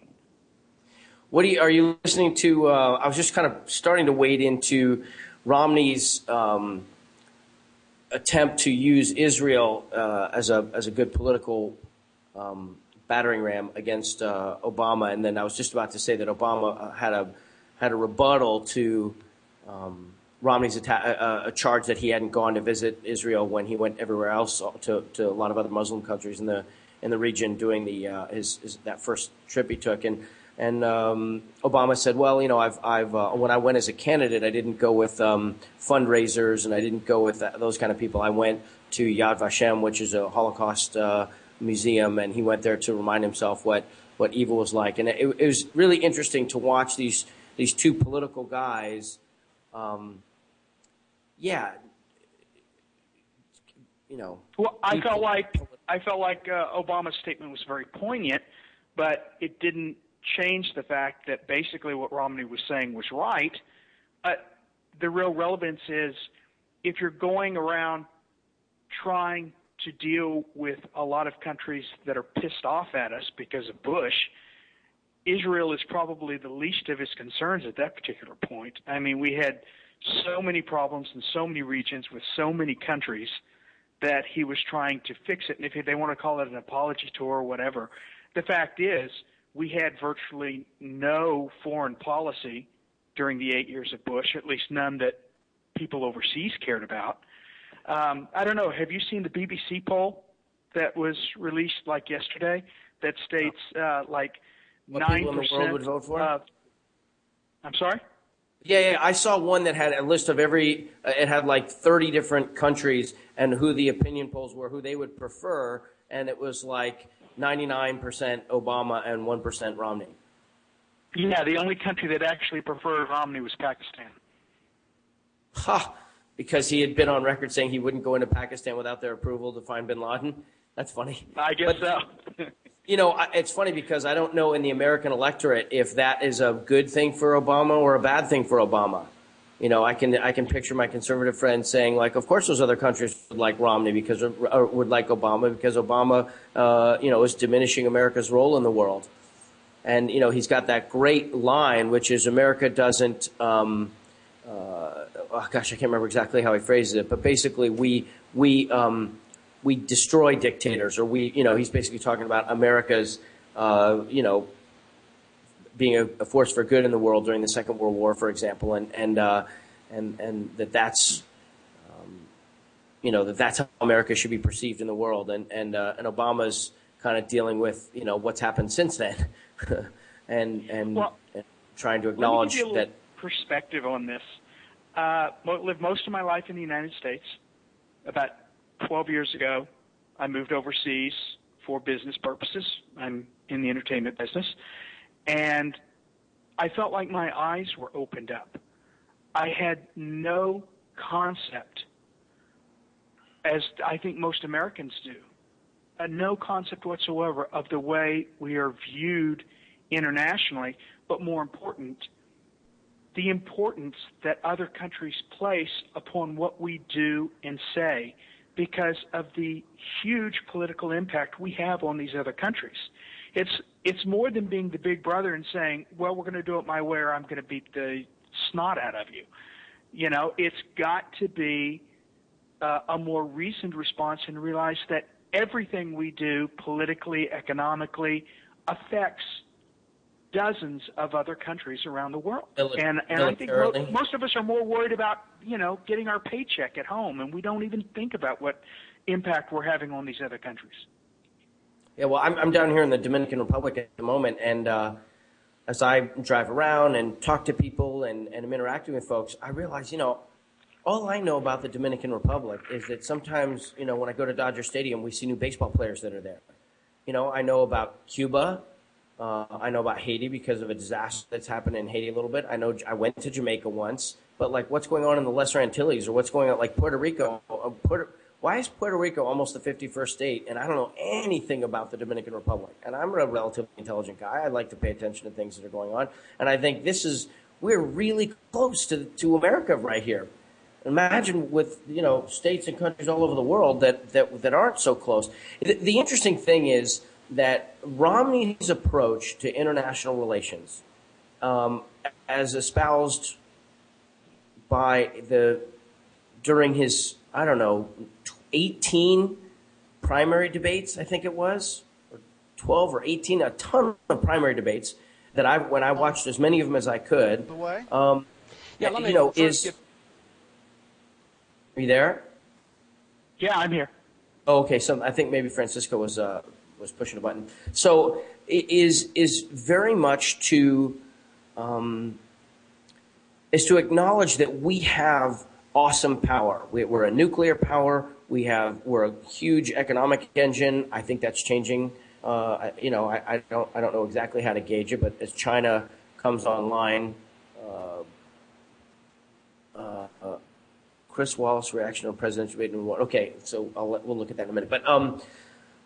What are you, are you listening to? Uh, I was just kind of starting to wade into Romney's um, attempt to use Israel uh, as a as a good political um, battering ram against uh, Obama, and then I was just about to say that Obama uh, had a had a rebuttal to. Um, Romney's atta- uh, a charge that he hadn't gone to visit Israel when he went everywhere else to, to a lot of other Muslim countries in the in the region doing the uh, his, his, that first trip he took and and um, Obama said, well, you know, I've I've uh, when I went as a candidate, I didn't go with um, fundraisers and I didn't go with that, those kind of people. I went to Yad Vashem, which is a Holocaust uh, museum, and he went there to remind himself what what evil was like. And it, it was really interesting to watch these these two political guys. Um, yeah, you know. Well, I felt like I felt like uh, Obama's statement was very poignant, but it didn't change the fact that basically what Romney was saying was right. Uh, the real relevance is if you're going around trying to deal with a lot of countries that are pissed off at us because of Bush, Israel is probably the least of his concerns at that particular point. I mean, we had so many problems in so many regions with so many countries that he was trying to fix it. And if they want to call it an apology tour or whatever, the fact is we had virtually no foreign policy during the eight years of Bush, at least none that people overseas cared about. Um, I don't know. Have you seen the BBC poll that was released like yesterday that states uh, like nine percent would vote for? Uh, I'm sorry. Yeah, yeah, I saw one that had a list of every. Uh, it had like 30 different countries and who the opinion polls were, who they would prefer, and it was like 99% Obama and 1% Romney. Yeah, the only country that actually preferred Romney was Pakistan. Ha! Because he had been on record saying he wouldn't go into Pakistan without their approval to find bin Laden. That's funny. I guess but, so. you know, it's funny because I don't know in the American electorate if that is a good thing for Obama or a bad thing for Obama. You know, I can I can picture my conservative friends saying like, of course those other countries would like Romney because or would like Obama because Obama, uh, you know, is diminishing America's role in the world, and you know he's got that great line which is America doesn't. Um, uh, oh gosh, I can't remember exactly how he phrases it, but basically we we um, we destroy dictators, or we, you know, he's basically talking about America's uh, you know, being a, a, force for good in the world during the Second World War, for example, and and uh, and and that that's um, you know that that's how America should be perceived in the world, and and uh, and Obama's kind of dealing with you know what's happened since then, and and, well, and, trying to acknowledge that perspective on this. Uh, lived most of my life in the United States. About 12 years ago, I moved overseas for business purposes. I'm in the entertainment business. And I felt like my eyes were opened up. I had no concept, as I think most Americans do, uh, no concept whatsoever of the way we are viewed internationally, but more important, the importance that other countries place upon what we do and say because of the huge political impact we have on these other countries. It's it's more than being the big brother and saying, "Well, we're going to do it my way, or I'm going to beat the snot out of you." You know, it's got to be uh, a more recent response and realize that everything we do politically, economically, affects dozens of other countries around the world. Mil- and and I think mo- most of us are more worried about you know getting our paycheck at home, and we don't even think about what impact we're having on these other countries. Yeah, well, I'm I'm down here in the Dominican Republic at the moment, and uh, as I drive around and talk to people and and I'm interacting with folks, I realize you know. All I know about the Dominican Republic is that sometimes, you know, when I go to Dodger Stadium, we see new baseball players that are there. You know, I know about Cuba uh, I know about Haiti because of a disaster that's happened in Haiti a little bit. I know I went to Jamaica once, but like what's going on in the Lesser Antilles or what's going on like Puerto Rico? Uh, Puerto, why is Puerto Rico almost the 51st state? And I don't know anything about the Dominican Republic. And I'm a relatively intelligent guy. I like to pay attention to things that are going on. And I think this is we're really close to to America right here. Imagine with you know states and countries all over the world that that that aren't so close. The, the interesting thing is that Romney's approach to international relations, um, as espoused by the during his I don't know eighteen primary debates, I think it was, or twelve or eighteen, a ton of primary debates that I when I watched as many of them as I could. Um, yeah, let me you know, is get- are you there? Yeah, I'm here. Oh, okay. So I think maybe Francisco was uh, was pushing a button. So it is is very much to um, is to acknowledge that we have awesome power. We, we're a nuclear power. We have we're a huge economic engine. I think that's changing. Uh, you know, I, I, don't I don't know exactly how to gauge it, but as China comes online, uh, uh, Chris Wallace reaction on presidential debate. Okay, so let, we'll look at that in a minute. But um,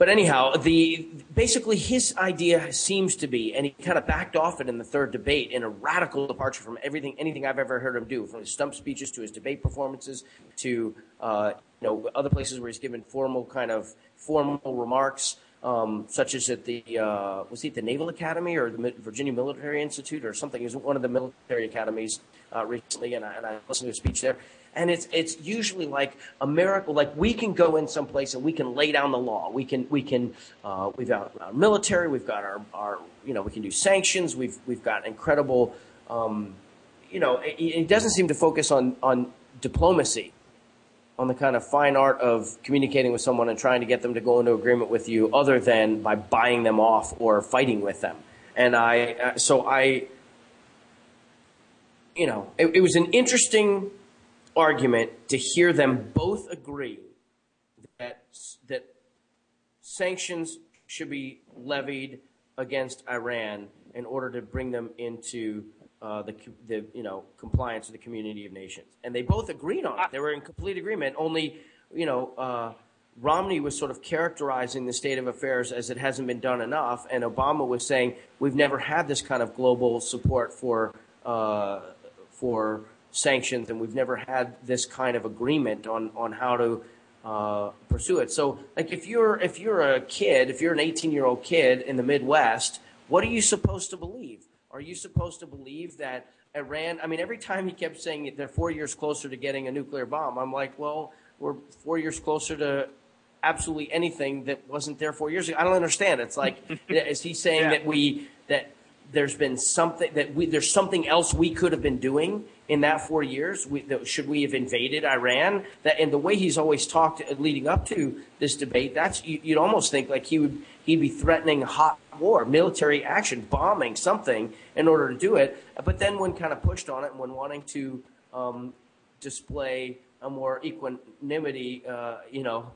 but anyhow, the basically his idea seems to be, and he kind of backed off it in the third debate in a radical departure from everything, anything I've ever heard him do, from his stump speeches to his debate performances to uh, you know other places where he's given formal kind of formal remarks. Um, such as at the uh, was he at the Naval Academy or the Virginia Military Institute or something? He was one of the military academies uh, recently, and I, and I listened to a speech there. And it's it's usually like a miracle. like we can go in someplace and we can lay down the law. We can we can uh, we've got our military, we've got our, our you know we can do sanctions. We've we've got incredible, um, you know. It, it doesn't seem to focus on on diplomacy, on the kind of fine art of communicating with someone and trying to get them to go into agreement with you, other than by buying them off or fighting with them. And I uh, so I, you know, it, it was an interesting argument to hear them both agree that that sanctions should be levied against Iran in order to bring them into uh, the, the you know compliance with the community of nations, and they both agreed on it. They were in complete agreement. Only you know uh, Romney was sort of characterizing the state of affairs as it hasn't been done enough, and Obama was saying we've never had this kind of global support for uh, for sanctions, and we've never had this kind of agreement on on how to uh, pursue it. So, like, if you're if you're a kid, if you're an 18 year old kid in the Midwest, what are you supposed to believe? Are you supposed to believe that Iran? I mean, every time he kept saying they're four years closer to getting a nuclear bomb, I'm like, well, we're four years closer to absolutely anything that wasn't there four years ago. I don't understand. It's like, is he saying yeah. that we that there's been something that we there's something else we could have been doing in that four years? We, that, should we have invaded Iran? That and the way he's always talked leading up to this debate, that's you, would almost think like he would he'd be threatening hot war, military action, bombing something in order to do it. But then when kind of pushed on it and when wanting to um, display a more equanimity, uh, you know,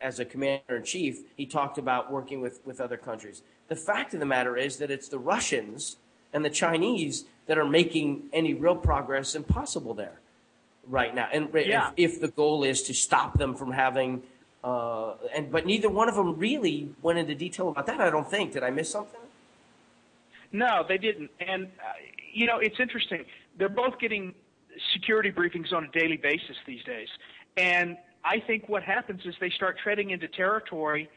as a commander in chief, he talked about working with, with other countries. The fact of the matter is that it's the Russians and the Chinese that are making any real progress impossible there right now. And yeah. if, if, the goal is to stop them from having, uh, and but neither one of them really went into detail about that. I don't think. Did I miss something? No, they didn't. And uh, you know, it's interesting. They're both getting security briefings on a daily basis these days, and I think what happens is they start treading into territory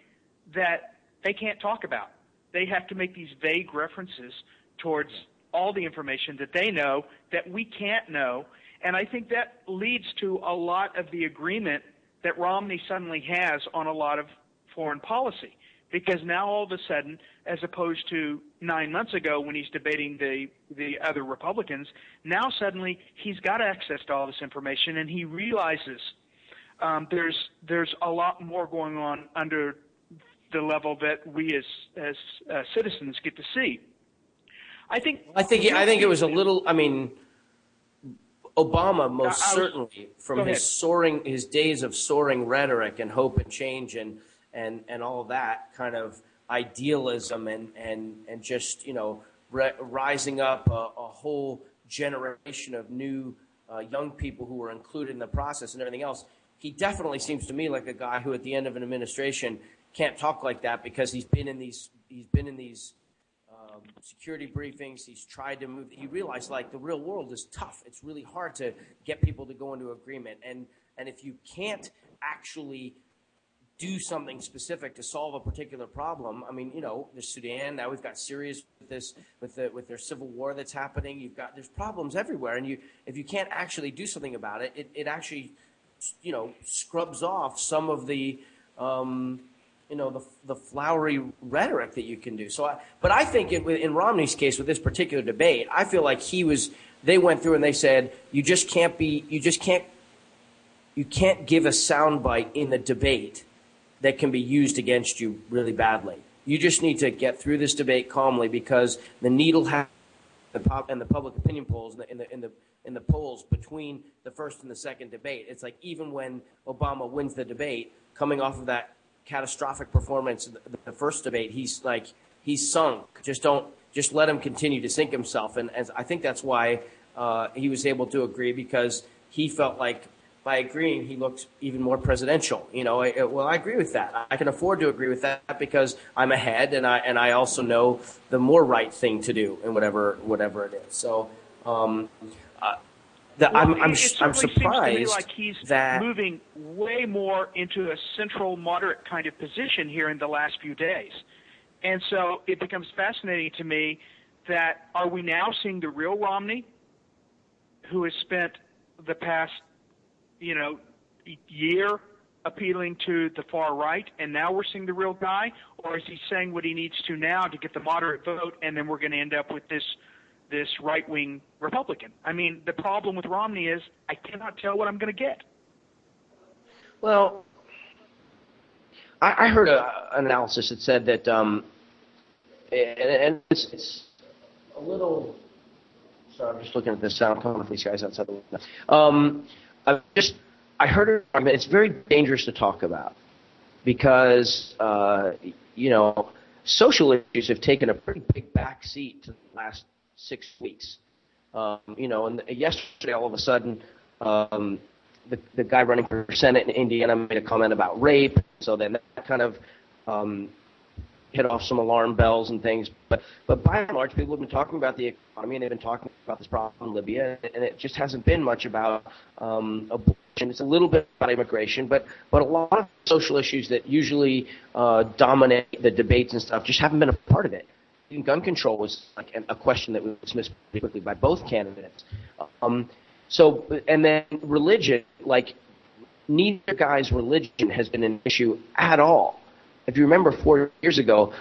that they can't talk about. They have to make these vague references towards all the information that they know that we can't know. And I think that leads to a lot of the agreement that Romney suddenly has on a lot of foreign policy. Because now all of a sudden, as opposed to nine months ago when he's debating the, the other Republicans, now suddenly he's got access to all this information and he realizes – um, there's there's a lot more going on under the level that we as as uh, citizens get to see. I think. I think. I think it was a little. I mean, Obama most was, certainly, from his soaring, his days of soaring rhetoric and hope and change and and and all that kind of idealism and and and just you know re- rising up a, a, whole generation of new uh, young people who were included in the process and everything else he definitely seems to me like a guy who, at the end of an administration, can't talk like that because he's been in these he's been in these um, security briefings. He's tried to move. He realized like the real world is tough. It's really hard to get people to go into agreement, and and if you can't actually do something specific to solve a particular problem. I mean, you know, the Sudan. Now we've got Syria with this, with the, with their civil war that's happening. You've got there's problems everywhere, and you if you can't actually do something about it, it, it actually you know, scrubs off some of the, um, you know, the, the flowery rhetoric that you can do. So, I, but I think in, in Romney's case with this particular debate, I feel like he was. They went through and they said, you just can't be, you just can't, you can't give a soundbite in the debate that can be used against you really badly. You just need to get through this debate calmly because the needle has the pop and the public opinion polls in the, in the, in the in the polls between the first and the second debate. It's like even when Obama wins the debate, coming off of that catastrophic performance the first debate, he's like he's sunk. Just don't just let him continue to sink himself. And, and I think that's why uh, he was able to agree because he felt like by agreeing, he looked even more presidential. You know, I, well, I agree with that. I can afford to agree with that because I'm ahead, and I and I also know the more right thing to do, and whatever whatever it is. So, um, uh, the, well, I'm, I'm, it I'm surprised seems to me like he's that moving way more into a central moderate kind of position here in the last few days, and so it becomes fascinating to me that are we now seeing the real Romney, who has spent the past, you know, year appealing to the far right, and now we're seeing the real guy, or is he saying what he needs to now to get the moderate vote, and then we're going to end up with this this right wing Republican. I mean, the problem with Romney is I cannot tell what I'm going to get. Well, I, I heard an analysis that said that, um, and, and it's, it's a little. Sorry, I'm just looking at the sound coming from these guys outside the window. Um, I just I heard it. I mean, it's very dangerous to talk about because uh, you know social issues have taken a pretty big back seat to the last six weeks. Um, you know, and yesterday all of a sudden, um, the, the guy running for Senate in Indiana made a comment about rape. So then that kind of um, hit off some alarm bells and things. But but by and large, people have been talking about the economy and they've been talking about this problem in Libya, and it just hasn't been much about um, abortion. It's a little bit about immigration, but but a lot of social issues that usually uh, dominate the debates and stuff just haven't been a part of it gun control was like a question that was dismissed pretty quickly by both candidates. Um, so, and then religion, like neither guy's religion has been an issue at all. If you remember four years ago,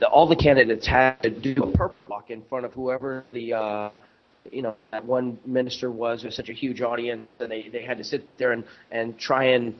the, all the candidates had to do a purple walk in front of whoever the uh, you know that one minister was. with such a huge audience, and they they had to sit there and and try and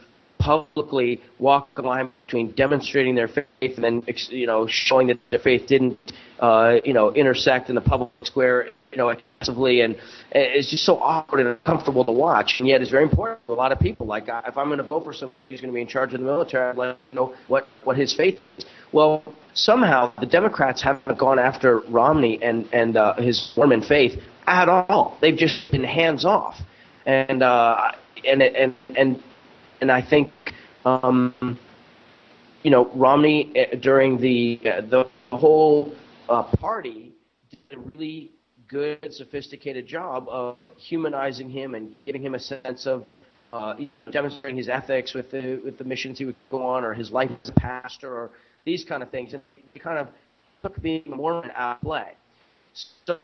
publicly walk a line between demonstrating their faith and then you know showing that their faith didn't uh, you know intersect in the public square you know excessively. And it's just so awkward and uncomfortable to watch. And yet it's very important to a lot of people. Like if I'm going to vote for somebody who's going to be in charge of the military I'd like to know what what his faith is. Well somehow the Democrats haven't gone after Romney and and uh, his Mormon faith at all. They've just been hands off. And uh and and and and I think, um, you know, Romney uh, during the uh, the whole uh, party did a really good, sophisticated job of humanizing him and giving him a sense of uh, demonstrating his ethics with the with the missions he would go on, or his life as a pastor, or these kind of things. And he kind of took a Mormon out of play. So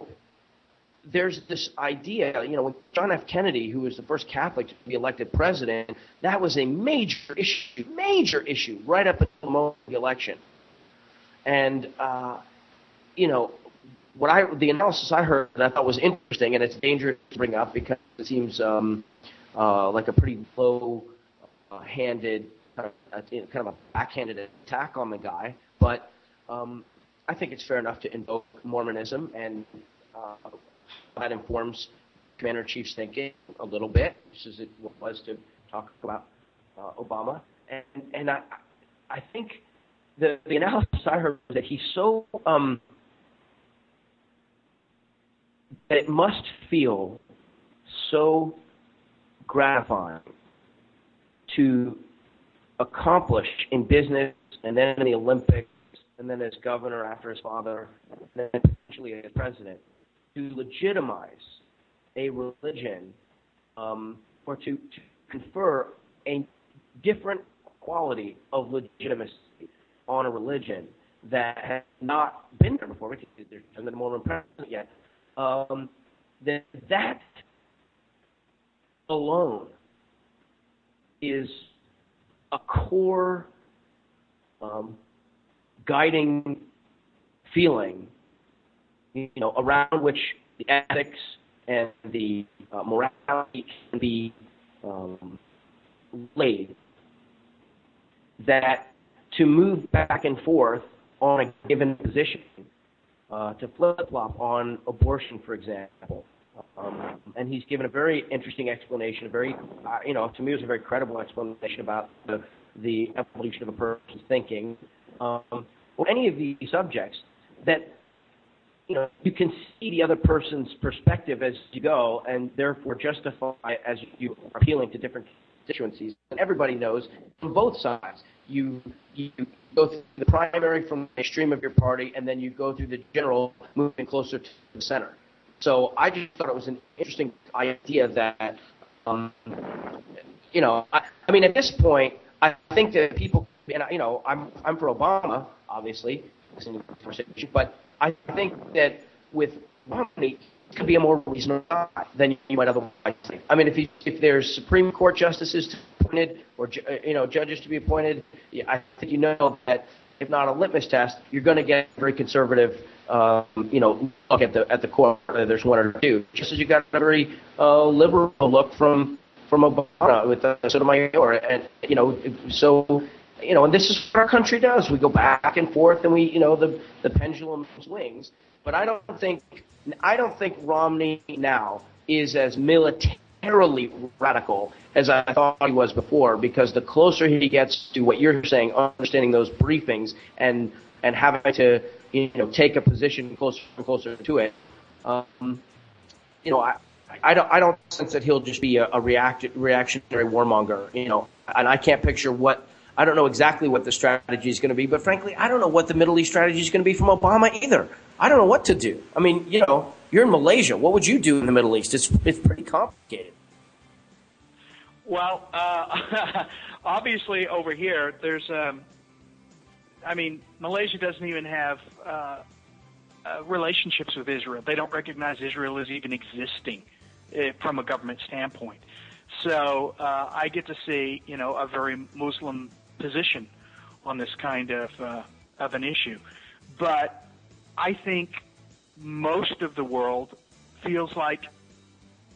there's this idea, you know, when John F. Kennedy, who was the first Catholic to be elected president, that was a major issue, major issue right up until the moment of the election. And, uh, you know, what I the analysis I heard that I thought was interesting, and it's dangerous to bring up because it seems um, uh, like a pretty low-handed, kind of, uh, kind of a backhanded attack on the guy. But um, I think it's fair enough to invoke Mormonism and uh, that informs Commander Chief's thinking a little bit, just as it was to talk about uh, Obama. And, and I, I think the, the analysis I heard that he's so um, that it must feel so gratifying to accomplish in business and then in the Olympics and then as governor after his father and then eventually as president to legitimize a religion um, or to, to confer a different quality of legitimacy on a religion that has not been there before because there's a Mormon president yet, um, that that alone is a core um, guiding feeling you know, around which the ethics and the uh, morality can be um, laid. That to move back and forth on a given position, uh, to flip flop on abortion, for example. Um, and he's given a very interesting explanation, a very, uh, you know, to me it was a very credible explanation about the, the evolution of a person's thinking. Um, or any of these subjects that you know, you can see the other person's perspective as you go, and therefore justify as you are appealing to different constituencies. And everybody knows from both sides, you you go through the primary from the extreme of your party, and then you go through the general, moving closer to the center. So I just thought it was an interesting idea that, um, you know, I, I mean, at this point, I think that people, and I, you know, I'm I'm for Obama, obviously, but I think that with Romney, it could be a more reasonable guy than you might otherwise think. I mean, if he, if there's Supreme Court justices appointed or uh, you know judges to be appointed, I think you know that if not a litmus test, you're going to get a very conservative, um, you know, look at the at the court. There's one or two, just as you got a very uh, liberal look from from Obama with uh, Sotomayor, and you know, so you know, and this is what our country does. We go back and forth, and we, you know, the the pendulum swings. But I don't think I don't think Romney now is as militarily radical as I thought he was before, because the closer he gets to what you're saying, understanding those briefings and and having to you know take a position closer and closer to it, um, you know, I. I don't. I don't sense that he'll just be a, a react, reactionary warmonger, you know. And I can't picture what I don't know exactly what the strategy is going to be, but frankly, I don't know what the Middle East strategy is going to be from Obama either. I don't know what to do. I mean, you know, you're in Malaysia. What would you do in the Middle East? It's it's pretty complicated. Well, uh, obviously over here, there's, um, I mean, Malaysia doesn't even have uh, uh, relationships with Israel. They don't recognize Israel as even existing uh, from a government standpoint. So uh, I get to see, you know, a very Muslim position on this kind of uh, of an issue. But I think most of the world feels like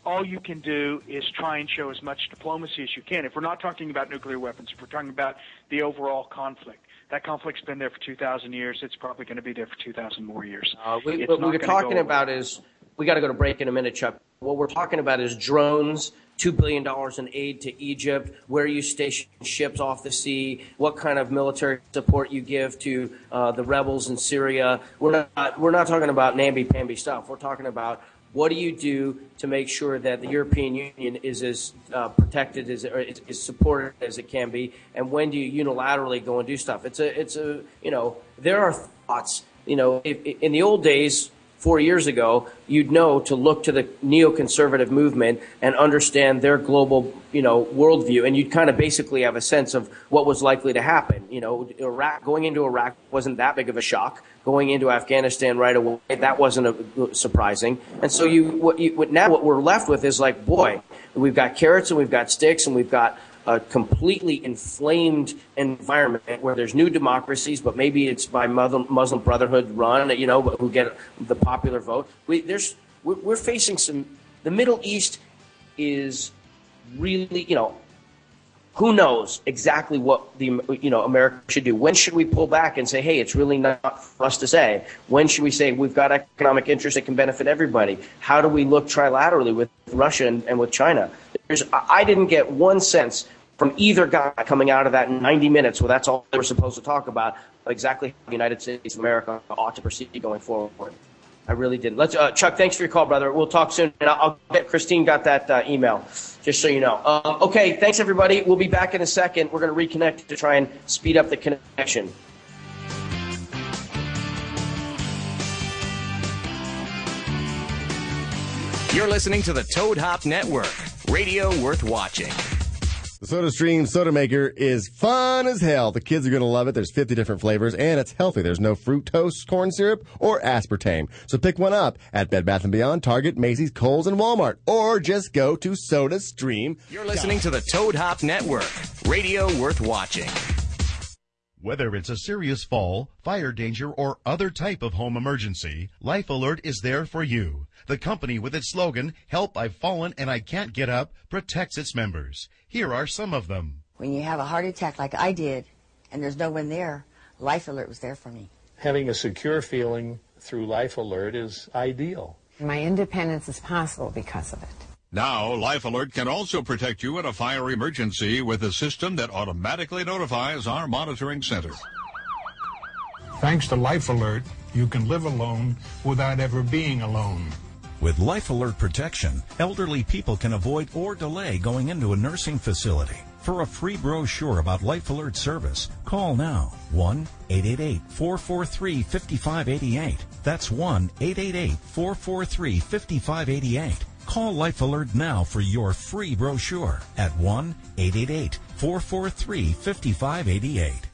all you can do is try and show as much diplomacy as you can. If we're not talking about nuclear weapons, if we're talking about the overall conflict, that conflict's been there for 2,000 years. It's probably going to be there for 2,000 more years. Uh, we, what we're talking about is we got to go to break in a minute, Chuck. What we're talking about is drones, two billion dollars in aid to Egypt, where you station ships off the sea, what kind of military support you give to uh, the rebels in Syria. We're not we're not talking about namby-pamby stuff. We're talking about what do you do to make sure that the European Union is as uh, protected as or is, is supported as it can be, and when do you unilaterally go and do stuff? It's a it's a you know there are thoughts. You know, if, in the old days, four years ago, you'd know to look to the neoconservative movement and understand their global, you know, worldview, and you'd kind of basically have a sense of what was likely to happen. You know, Iraq going into Iraq wasn't that big of a shock. Going into Afghanistan right away, that wasn't a, uh, surprising. And so you, what you, what now what we're left with is like, boy, we've got carrots and we've got sticks and we've got a completely inflamed environment where there's new democracies, but maybe it's by Muslim, Muslim Brotherhood run, you know, who get the popular vote. We, there's, we're, facing some, the Middle East is really, you know, who knows exactly what the you know America should do? When should we pull back and say, hey, it's really not for us to say? When should we say we've got economic interests that can benefit everybody? How do we look trilaterally with Russia and, and with China? I didn't get one sense from either guy coming out of that 90 minutes, where that's all they were supposed to talk about, exactly how the United States of America ought to proceed going forward. I really didn't. Let's, uh, Chuck, thanks for your call, brother. We'll talk soon. And I'll, get Christine got that uh, email, just so you know. Um, okay, thanks everybody. We'll be back in a second. We're going to reconnect to try and speed up the connection. You're listening to the Toad Hop Network, radio worth watching. The Soda Stream Soda Maker is fun as hell. The kids are going to love it. There's 50 different flavors and it's healthy. There's no fructose, corn syrup, or aspartame. So pick one up at Bed Bath & Beyond, Target, Macy's, Kohl's, and Walmart. Or just go to Soda Stream. You're listening to the Toad Hop Network, radio worth watching. Whether it's a serious fall, fire danger, or other type of home emergency, Life Alert is there for you. The company with its slogan, Help I've Fallen and I Can't Get Up, protects its members. Here are some of them. When you have a heart attack like I did and there's no one there, Life Alert was there for me. Having a secure feeling through Life Alert is ideal. My independence is possible because of it. Now, Life Alert can also protect you in a fire emergency with a system that automatically notifies our monitoring center. Thanks to Life Alert, you can live alone without ever being alone. With Life Alert protection, elderly people can avoid or delay going into a nursing facility. For a free brochure about Life Alert service, call now 1 888 443 5588. That's 1 888 443 5588. Call Life Alert now for your free brochure at 1 888 443 5588.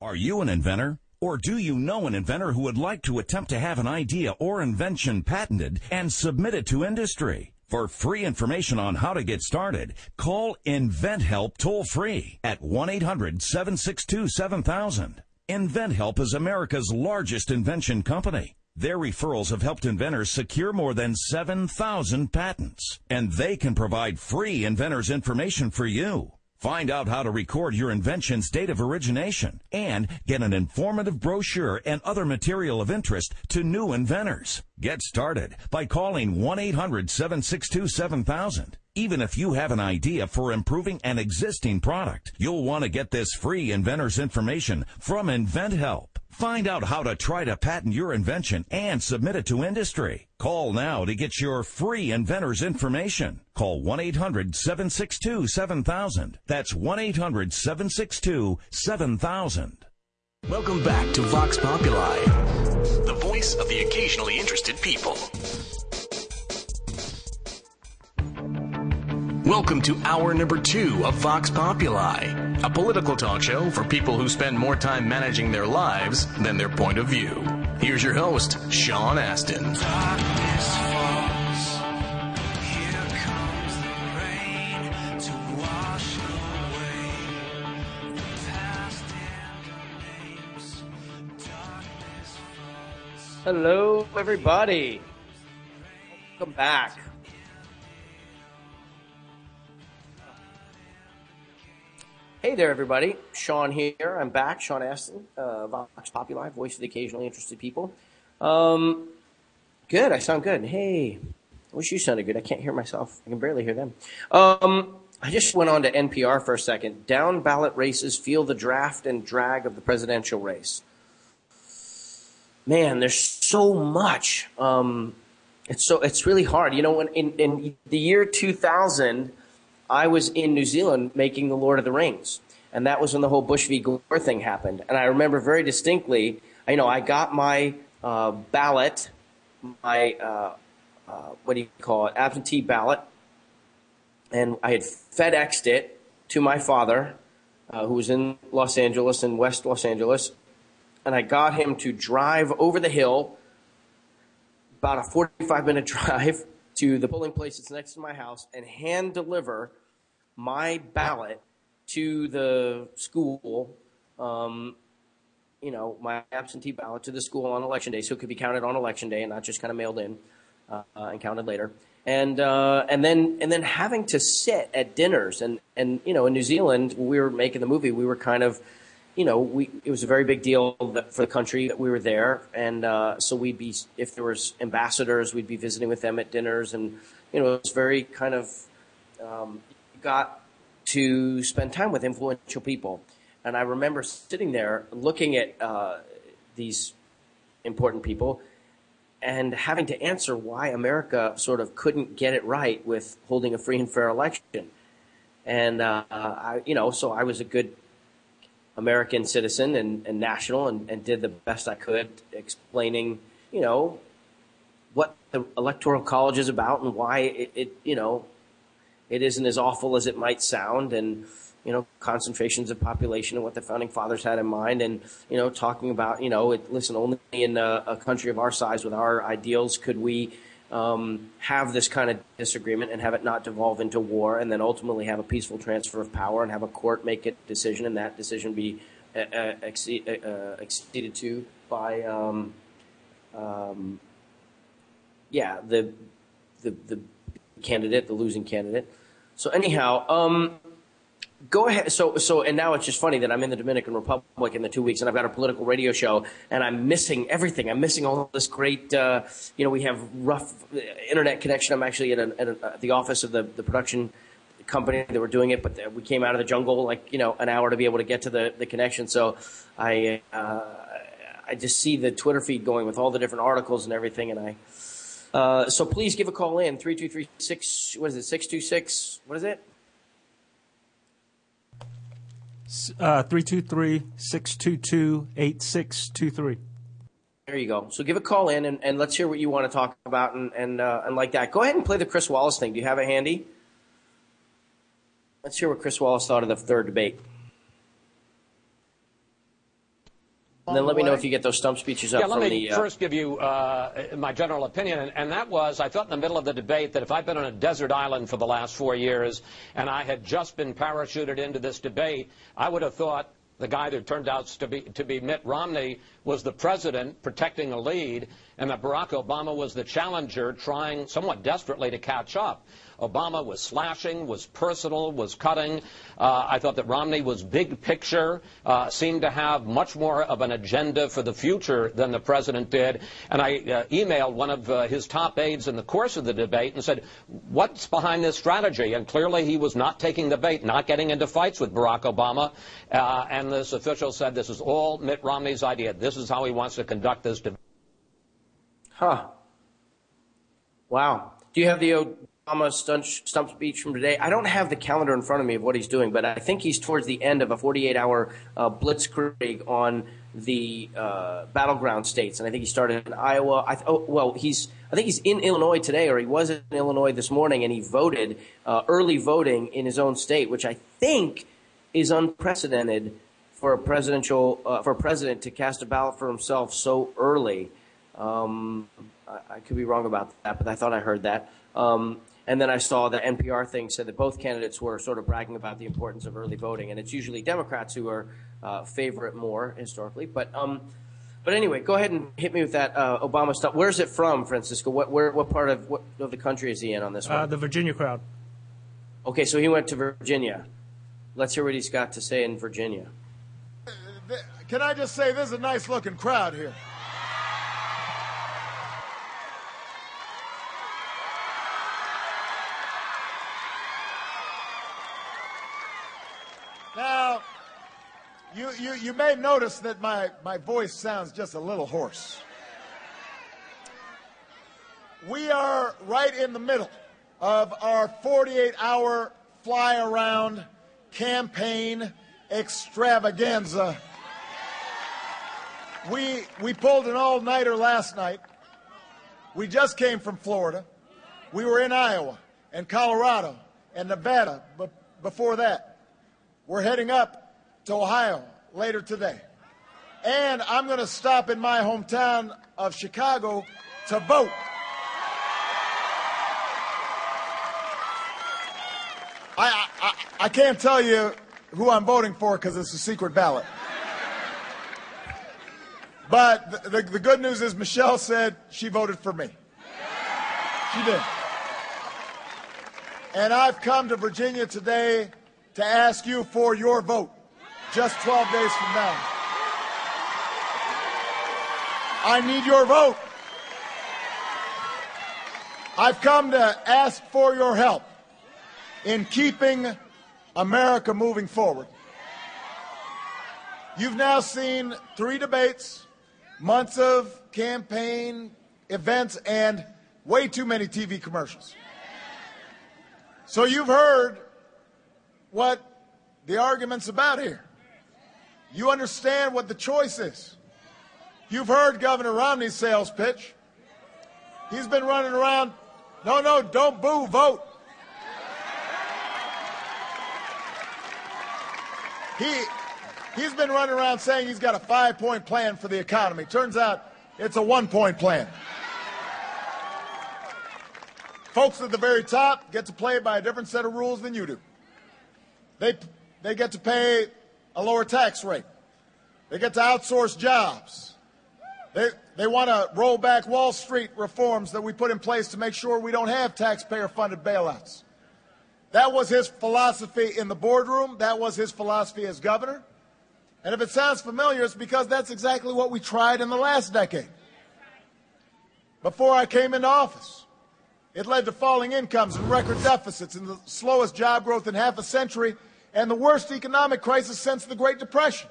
Are you an inventor? Or do you know an inventor who would like to attempt to have an idea or invention patented and submit it to industry? For free information on how to get started, call InventHelp toll free at 1-800-762-7000. InventHelp is America's largest invention company. Their referrals have helped inventors secure more than 7,000 patents, and they can provide free inventors information for you. Find out how to record your invention's date of origination and get an informative brochure and other material of interest to new inventors. Get started by calling 1-800-762-7000. Even if you have an idea for improving an existing product, you'll want to get this free inventor's information from InventHelp. Find out how to try to patent your invention and submit it to industry. Call now to get your free inventor's information. Call 1-800-762-7000. That's 1-800-762-7000. Welcome back to Vox Populi, the voice of the occasionally interested people. Welcome to hour number two of Vox Populi, a political talk show for people who spend more time managing their lives than their point of view. Here's your host, Sean Astin. Hello, everybody. Welcome back. Hey there, everybody. Sean here. I'm back. Sean Astin, uh, Vox Populi, voice of the occasionally interested people. Um, good. I sound good. Hey, I wish you sounded good. I can't hear myself. I can barely hear them. Um, I just went on to NPR for a second. Down ballot races feel the draft and drag of the presidential race. Man, there's so much. Um, it's so it's really hard. You know, in, in the year 2000, I was in New Zealand making The Lord of the Rings, and that was when the whole Bush v. Gore thing happened. And I remember very distinctly. You know, I got my uh, ballot, my uh, uh, what do you call it, absentee ballot, and I had FedExed it to my father, uh, who was in Los Angeles, in West Los Angeles, and I got him to drive over the hill, about a 45 minute drive to the polling place that's next to my house, and hand deliver my ballot to the school. Um, you know, my absentee ballot to the school on election day, so it could be counted on election day and not just kind of mailed in uh, and counted later. And uh, and then and then having to sit at dinners and and you know in New Zealand we were making the movie we were kind of you know we it was a very big deal for the country that we were there and uh, so we'd be if there was ambassadors we'd be visiting with them at dinners and you know it was very kind of um, got to spend time with influential people and I remember sitting there looking at uh, these important people and having to answer why America sort of couldn't get it right with holding a free and fair election. And, uh, I, you know, so I was a good American citizen and, and national and, and did the best I could explaining, you know, what the electoral college is about and why it, it you know, it isn't as awful as it might sound and, you know, concentrations of population and what the founding fathers had in mind, and you know, talking about, you know, it, listen, only in a, a, country of our size with our ideals could we um, have this kind of disagreement and have it not devolve into war, and then ultimately have a peaceful transfer of power and have a court make a decision, and that decision be uh, uh, exceed, uh, exceeded to by, um, um, yeah, the, the the candidate, the losing candidate. So anyhow, um, Go ahead. So, so, and now it's just funny that I'm in the Dominican Republic in the two weeks, and I've got a political radio show, and I'm missing everything. I'm missing all this great. Uh, you know, we have rough uh, internet connection. I'm actually at, at, a, at the office of the, the production company that were doing it, but we came out of the jungle like you know an hour to be able to get to the, the connection. So, I uh, I just see the Twitter feed going with all the different articles and everything, and I. Uh, so please give a call in three two three six. What is it? Six two six. What is it? Uh, 323 622 8623. There you go. So give a call in and, and let's hear what you want to talk about and, and, uh, and like that. Go ahead and play the Chris Wallace thing. Do you have it handy? Let's hear what Chris Wallace thought of the third debate. And then let me know if you get those stump speeches up yeah, let me the. Uh, first give you uh, my general opinion, and, and, that was I thought in the middle of the debate that if I'd been on a desert island for the last four years and I had just been parachuted into this debate, I would have thought the guy that turned out to be, to be Mitt Romney was the president protecting a lead, and that Barack Obama was the challenger trying somewhat desperately to catch up. Obama was slashing, was personal, was cutting. Uh, I thought that Romney was big picture, uh, seemed to have much more of an agenda for the future than the president did. And I uh, emailed one of uh, his top aides in the course of the debate and said, What's behind this strategy? And clearly he was not taking the bait, not getting into fights with Barack Obama. Uh, and this official said, This is all Mitt Romney's idea. This is how he wants to conduct this debate. Huh. Wow. Do you have the Obama stump, stump speech from today? I don't have the calendar in front of me of what he's doing, but I think he's towards the end of a 48-hour uh, blitzkrieg on the uh, battleground states, and I think he started in Iowa. I th- oh, well, he's I think he's in Illinois today, or he was in Illinois this morning, and he voted uh, early voting in his own state, which I think is unprecedented for a presidential uh, for a president to cast a ballot for himself so early. Um, I, I, could be wrong about that, but I thought I heard that. Um, and then I saw the NPR thing said that both candidates were sort of bragging about the importance of early voting, and it's usually Democrats who are uh, favor it more historically. But um, but anyway, go ahead and hit me with that uh, Obama stuff. Where's it from, Francisco? What where what part of what of the country is he in on this one? Uh, the Virginia crowd. Okay, so he went to Virginia. Let's hear what he's got to say in Virginia. Can I just say this is a nice looking crowd here. You, you, may notice that my, my voice sounds just a little hoarse. We are right in the middle of our 48 hour fly around campaign extravaganza. We, we pulled an all nighter last night. We just came from Florida. We were in Iowa and Colorado and Nevada before that. We're heading up to Ohio later today. And I'm going to stop in my hometown of Chicago to vote. I, I, I can't tell you who I'm voting for because it's a secret ballot. But the, the, the, good news is Michelle said she voted for me. She did. And I've come to Virginia today to ask you for your vote just 12 days from now. I need your vote. I've come to ask for your help in keeping America moving forward. You've now seen three debates, months of campaign events, and way too many TV commercials. So you've heard what the argument's about here. You understand what the choice is. You've heard Governor Romney's sales pitch. He's been running around. No, no, don't boo, vote. He, he's been running around saying he's got a five point plan for the economy. Turns out it's a one point plan. Folks at the very top get to play by a different set of rules than you do. They, they get to pay a lower tax rate. They get to outsource jobs. They, they want to roll back Wall Street reforms that we put in place to make sure we don't have taxpayer funded bailouts. That was his philosophy in the boardroom. That was his philosophy as governor. And if it sounds familiar, it's because that's exactly what we tried in the last decade. Before I came into office, it led to falling incomes and record deficits and the slowest job growth in half a century and the worst economic crisis since the Great Depression.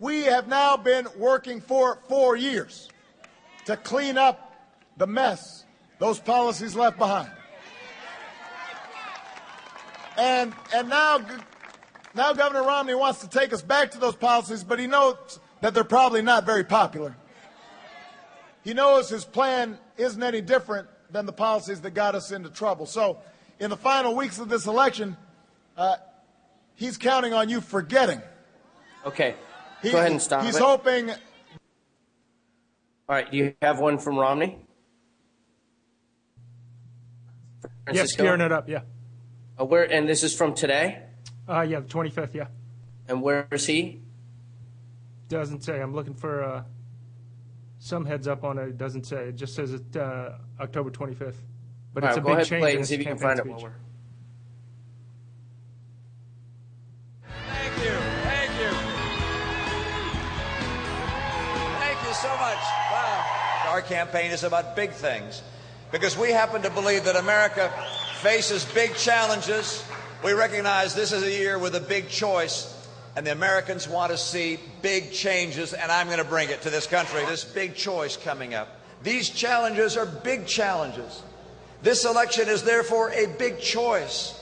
We have now been working for four years to clean up the mess those policies left behind. And, and now, now Governor Romney wants to take us back to those policies, but he knows that they're probably not very popular. He knows his plan isn't any different than the policies that got us into trouble. So, in the final weeks of this election, uh, he's counting on you forgetting. Okay. He, Go ahead and stop. He's it. hoping. All right. Do you have one from Romney? Yes, gearing it up. Yeah. Uh, where? And this is from today. Uh, yeah, the 25th. Yeah. And where is he? Doesn't say. I'm looking for uh, some heads up on it. It doesn't say. It just says it uh, October 25th. But All it's right, a go big ahead change play in and his see if you can campaign find it speech. while Our campaign is about big things because we happen to believe that America faces big challenges. We recognize this is a year with a big choice, and the Americans want to see big changes, and I'm going to bring it to this country. This big choice coming up. These challenges are big challenges. This election is therefore a big choice.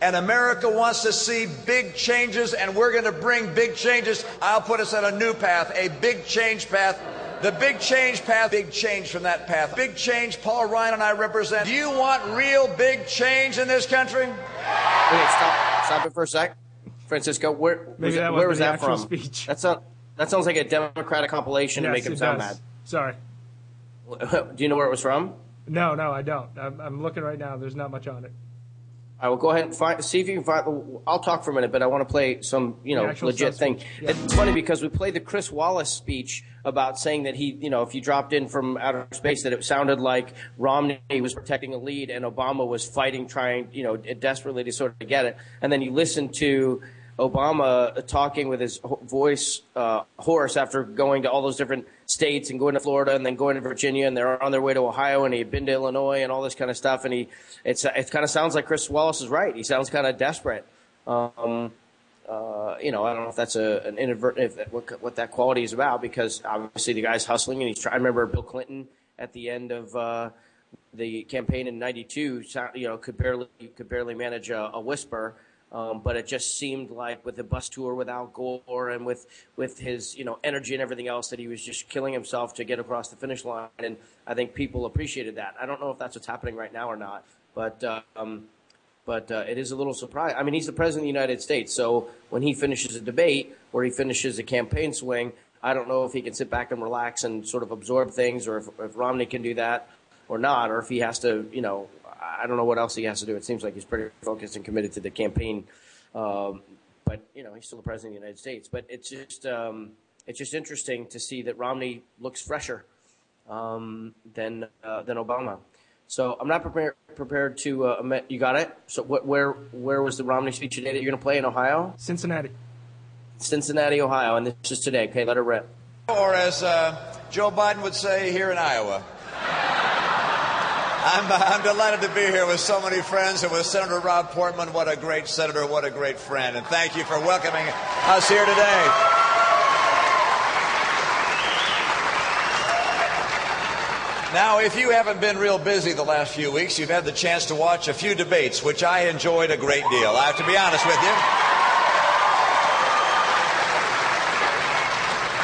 And America wants to see big changes, and we're going to bring big changes. I'll put us on a new path, a big change path. The big change path, big change from that path. Big change Paul Ryan and I represent. Do you want real big change in this country? Okay, stop, stop it for a sec. Francisco, where, Maybe was, that where wasn't the that from? speech. That, sound, that sounds like a Democratic compilation to make him it sound does. Sorry. Do you know where it was from? No, no, I don't. I'm, I'm looking right now. There's not much on it. I will go ahead and find, see if you can find. I'll talk for a minute, but I want to play some, you know, legit thing. yeah. It's funny because we played the Chris Wallace speech about saying that he, you know, if you dropped in from outer space, that it sounded like Romney was protecting a lead and Obama was fighting, trying, you know, desperately to sort of get it. And then you listen to Obama talking with his voice uh, hoarse after going to all those different states and going to Florida and then going to Virginia and they're on their way to Ohio and he had been to Illinois and all this kind of stuff and he it's it kind of sounds like Chris Wallace is right. He sounds kind of desperate. Um, uh, you know, I don't know if that's a, an inadvertent, if what, what that quality is about, because obviously the guy's hustling and he's trying. I remember Bill Clinton at the end of uh, the campaign in '92, you know, could barely could barely manage a, a whisper. Um, but it just seemed like with the bus tour with Al Gore and with with his you know energy and everything else that he was just killing himself to get across the finish line. And I think people appreciated that. I don't know if that's what's happening right now or not, but. Um, but uh, it is a little surprise. I mean, he's the president of the United States, so when he finishes a debate or he finishes a campaign swing, I don't know if he can sit back and relax and sort of absorb things, or if, if Romney can do that or not, or if he has to, you know, I don't know what else he has to do. It seems like he's pretty focused and committed to the campaign. Um, but you know, he's still the president of the United States. But it's just um, it's just interesting to see that Romney looks fresher um, than uh, than Obama. So I'm not prepared prepared to. Uh, admit- you got it. So what, where where was the Romney speech today that you're going to play in Ohio? Cincinnati. Cincinnati, Ohio, and this is today. Okay, let it rip. Or as uh, Joe Biden would say here in Iowa. I'm, I'm delighted to be here with so many friends and with Senator Rob Portman. What a great senator, what a great friend. And thank you for welcoming us here today. Now, if you haven't been real busy the last few weeks, you've had the chance to watch a few debates, which I enjoyed a great deal. I have to be honest with you.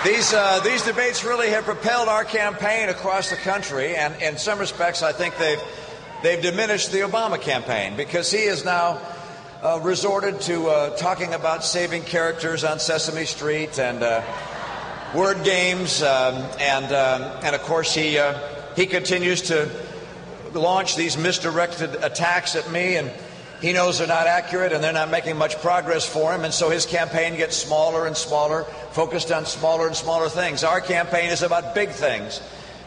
These, uh, these debates really have propelled our campaign across the country, and in some respects, I think they've, they've diminished the Obama campaign because he is now uh, resorted to uh, talking about saving characters on Sesame Street and uh, word games, um, and, um, and of course, he, uh, he continues to launch these misdirected attacks at me, and he knows they're not accurate and they're not making much progress for him, and so his campaign gets smaller and smaller, focused on smaller and smaller things. Our campaign is about big things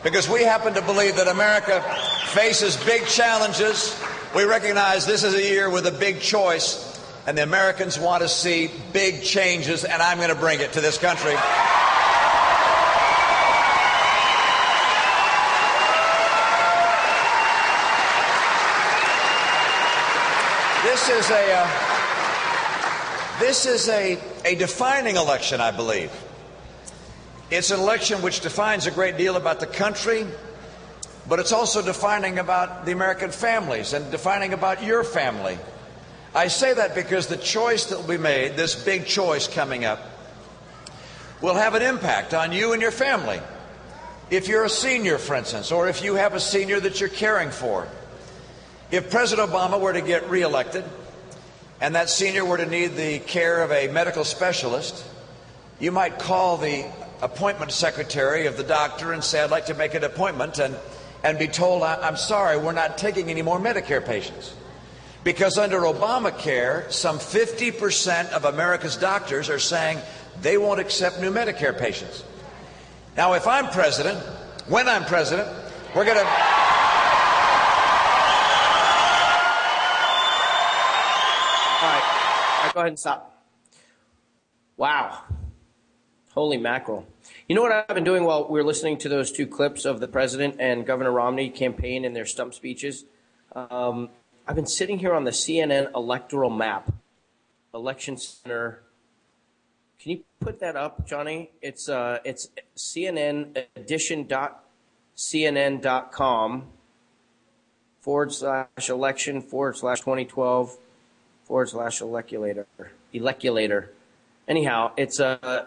because we happen to believe that America faces big challenges. We recognize this is a year with a big choice, and the Americans want to see big changes, and I'm going to bring it to this country. This is a uh, this is a, a defining election, I believe. It's an election which defines a great deal about the country, but it's also defining about the American families and defining about your family. I say that because the choice that will be made, this big choice coming up, will have an impact on you and your family. If you're a senior, for instance, or if you have a senior that you're caring for, if President Obama were to get reelected and that senior were to need the care of a medical specialist, you might call the appointment secretary of the doctor and say, I'd like to make an appointment, and, and be told, "I- I'm sorry, we're not taking any more Medicare patients. Because under Obamacare, some 50% of America's doctors are saying they won't accept new Medicare patients. Now, if I'm president, when I'm president, we're going to. Go ahead and stop. Wow. Holy mackerel. You know what I've been doing while we are listening to those two clips of the president and Governor Romney campaign and their stump speeches? Um, I've been sitting here on the CNN electoral map, election center. Can you put that up, Johnny? It's uh, it's CNN forward slash election forward slash 2012 forward slash eleculator eleculator. Anyhow, it's uh,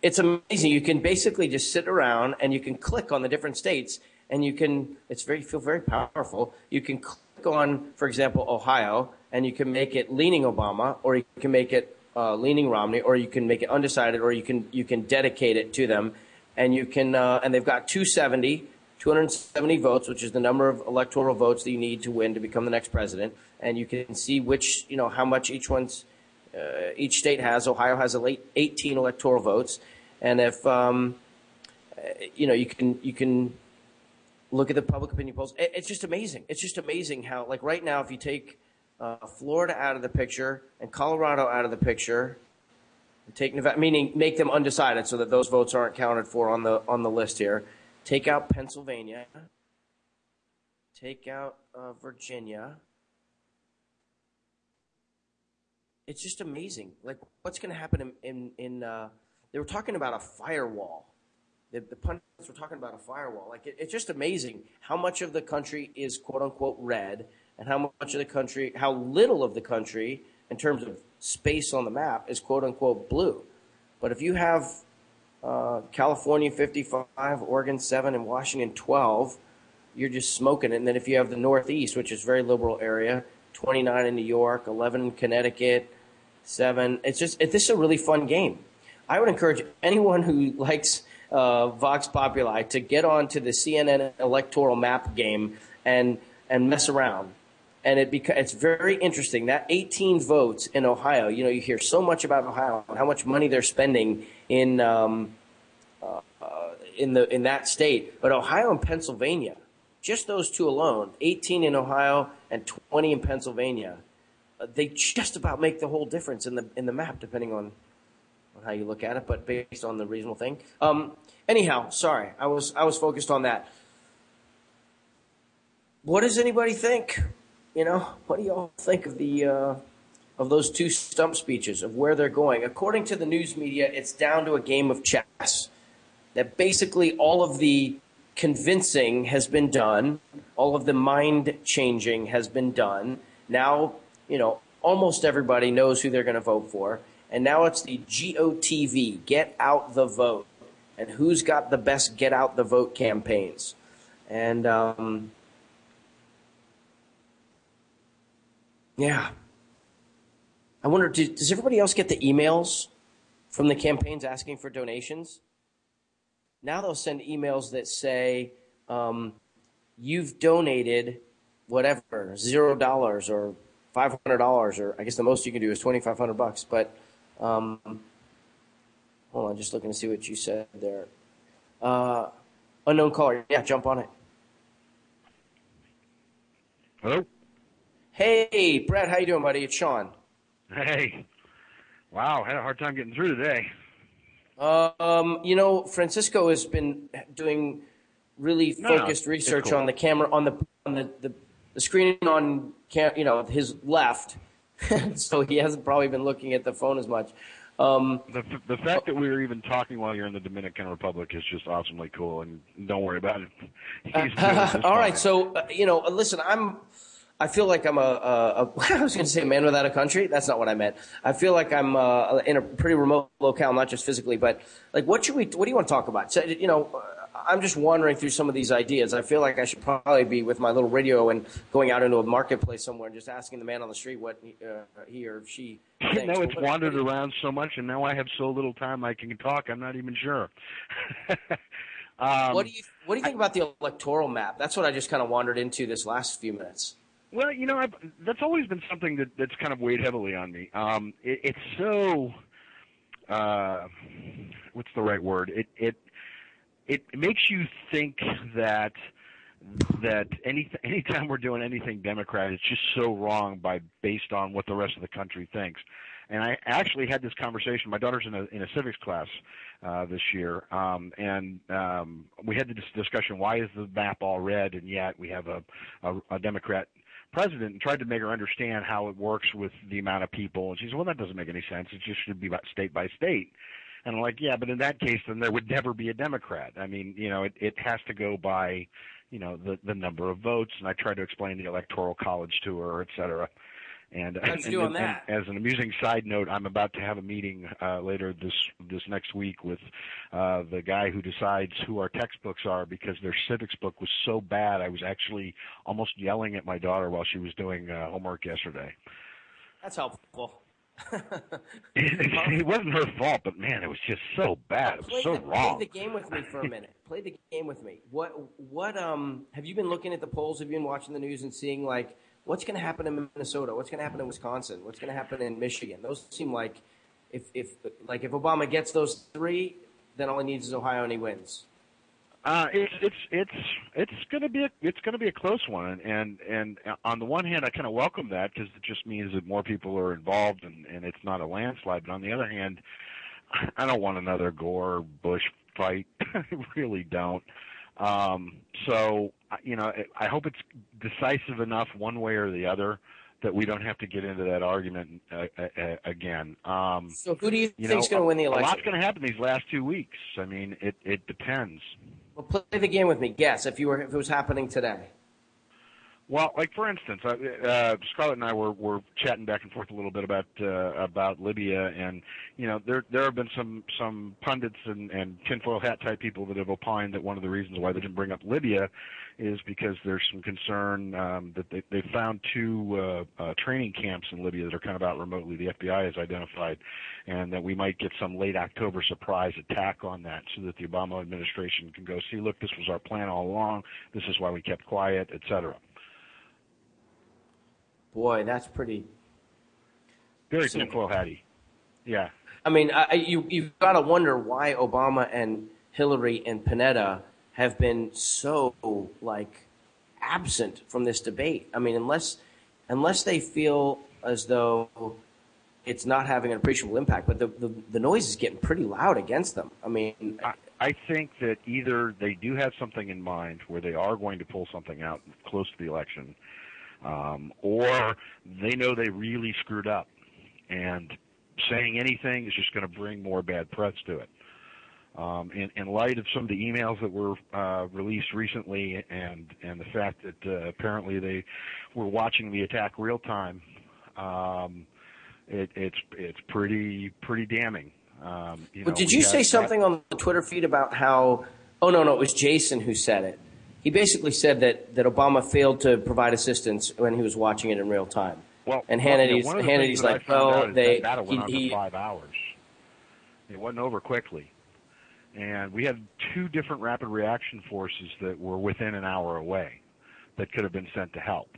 it's amazing. You can basically just sit around and you can click on the different states and you can it's very feel very powerful. You can click on, for example, Ohio, and you can make it leaning Obama, or you can make it uh, leaning Romney, or you can make it undecided, or you can you can dedicate it to them, and you can uh, and they've got 270. 270 votes, which is the number of electoral votes that you need to win to become the next president, and you can see which, you know, how much each one's, uh, each state has. Ohio has a late 18 electoral votes, and if, um, uh, you know, you can you can look at the public opinion polls. It, it's just amazing. It's just amazing how, like right now, if you take uh, Florida out of the picture and Colorado out of the picture, take Nevada, meaning make them undecided so that those votes aren't counted for on the on the list here. Take out Pennsylvania. Take out uh, Virginia. It's just amazing. Like, what's going to happen in in, in uh, they were talking about a firewall. The, the pundits were talking about a firewall. Like, it, it's just amazing how much of the country is quote unquote red, and how much of the country, how little of the country, in terms of space on the map, is quote unquote blue. But if you have uh, California 55, Oregon 7, and Washington 12, you're just smoking it. And then if you have the Northeast, which is very liberal area, 29 in New York, 11 in Connecticut, 7. It's just, it, this is a really fun game. I would encourage anyone who likes uh, Vox Populi to get onto the CNN electoral map game and, and mess around. And it beca- it's very interesting. That 18 votes in Ohio, you know, you hear so much about Ohio and how much money they're spending in um, uh, in the in that state. But Ohio and Pennsylvania, just those two alone, 18 in Ohio and 20 in Pennsylvania, they just about make the whole difference in the in the map, depending on, on how you look at it. But based on the reasonable thing. Um, anyhow, sorry, I was I was focused on that. What does anybody think? You know, what do y'all think of the uh, of those two stump speeches of where they're going? According to the news media, it's down to a game of chess. That basically all of the convincing has been done, all of the mind changing has been done. Now, you know, almost everybody knows who they're going to vote for, and now it's the GOTV, get out the vote, and who's got the best get out the vote campaigns, and. Um, Yeah. I wonder, do, does everybody else get the emails from the campaigns asking for donations? Now they'll send emails that say, um, you've donated whatever, zero dollars or five hundred dollars, or I guess the most you can do is twenty five hundred bucks. But um, hold on, just looking to see what you said there. Uh, unknown caller, yeah, jump on it. Hello. Hey, Brett, how you doing, buddy? It's Sean. Hey. Wow, had a hard time getting through today. Um, you know, Francisco has been doing really no, focused research cool. on the camera on the on the, the, the screen on cam, you know his left, so he hasn't probably been looking at the phone as much. Um, The the fact that we were even talking while you're in the Dominican Republic is just awesomely cool, and don't worry about it. He's doing all right, so uh, you know, listen, I'm. I feel like I'm a, a, a I was going to say a man without a country. That's not what I meant. I feel like I'm uh, in a pretty remote locale, not just physically, but like, what should we? What do you want to talk about? So, you know, uh, I'm just wandering through some of these ideas. I feel like I should probably be with my little radio and going out into a marketplace somewhere and just asking the man on the street what he, uh, he or she. You know, it's What- wandered around so much, and now I have so little time I can talk. I'm not even sure. um, what do you What do you think about the electoral map? That's what I just kind of wandered into this last few minutes. Well, you know, I've, that's always been something that that's kind of weighed heavily on me. Um, it, it's so, uh, what's the right word? It it it makes you think that that any anytime we're doing anything Democrat, it's just so wrong by based on what the rest of the country thinks. And I actually had this conversation. My daughter's in a in a civics class uh, this year, um, and um, we had this discussion. Why is the map all red, and yet we have a a, a Democrat president? And tried to make her understand how it works with the amount of people. And she said, "Well, that doesn't make any sense. It just should be about state by state." And I'm like, "Yeah, but in that case, then there would never be a Democrat. I mean, you know, it it has to go by." you know the the number of votes and I tried to explain the electoral college to her, et cetera. And, and, do and- that? and as an amusing side note, I'm about to have a meeting uh, later this this next week with uh, the guy who decides who our textbooks are because their civics book was so bad. I was actually almost yelling at my daughter while she was doing uh, homework yesterday. That's helpful. It wasn't her fault, but man, it was just so bad. It play was so the, wrong. Play the game with me for a minute. play the game with me. What what um have you been looking at the polls? Have you been watching the news and seeing like what's going to happen in Minnesota? What's going to happen in Wisconsin? What's going to happen in Michigan? Those seem like if if like if Obama gets those three, then all he needs is Ohio and he wins. Uh, it's it's it's it's going to be a it's going to be a close one, and and on the one hand, I kind of welcome that because it just means that more people are involved, and and it's not a landslide. But on the other hand, I don't want another Gore Bush fight. I really don't. Um, so I- you know, I hope it's decisive enough one way or the other that we don't have to get into that argument uh, uh, again. Um, So who do you, you think's know, going to win the election? A lot's going to happen these last two weeks. I mean, it it depends. Well, play the game with me. Guess if you were if it was happening today. Well, like for instance, uh, Scarlett and I were, were chatting back and forth a little bit about uh, about Libya, and you know there there have been some some pundits and, and tinfoil hat type people that have opined that one of the reasons why they didn't bring up Libya is because there's some concern um, that they they found two uh, uh, training camps in Libya that are kind of out remotely. The FBI has identified, and that we might get some late October surprise attack on that, so that the Obama administration can go see, look, this was our plan all along. This is why we kept quiet, etc. Boy, that's pretty. Very tinfoil hatty. Yeah. I mean, I, I- you you've got to wonder why Obama and Hillary and Panetta have been so like absent from this debate. I mean, unless unless they feel as though it's not having an appreciable impact, but the the, the noise is getting pretty loud against them. I mean, I think that either they do have something in mind where they are going to pull something out close to the election, um, or they know they really screwed up, and saying anything is just going to bring more bad press to it. Um, in, light of some of the emails that were uh, released recently, and and the fact that uh, apparently they were watching the attack real time, um, it's it's pretty pretty damning. Um, you But know, did you say something on the Twitter feed about how? Oh no, no, it was Jason who said it. He basically said that, that Obama failed to provide assistance when he was watching it in real time. Well, and well, Hannity's one of the things that I like, found out is they that battle went on he, for five hours. It wasn't over quickly, and we had two different rapid reaction forces that were within an hour away that could have been sent to help.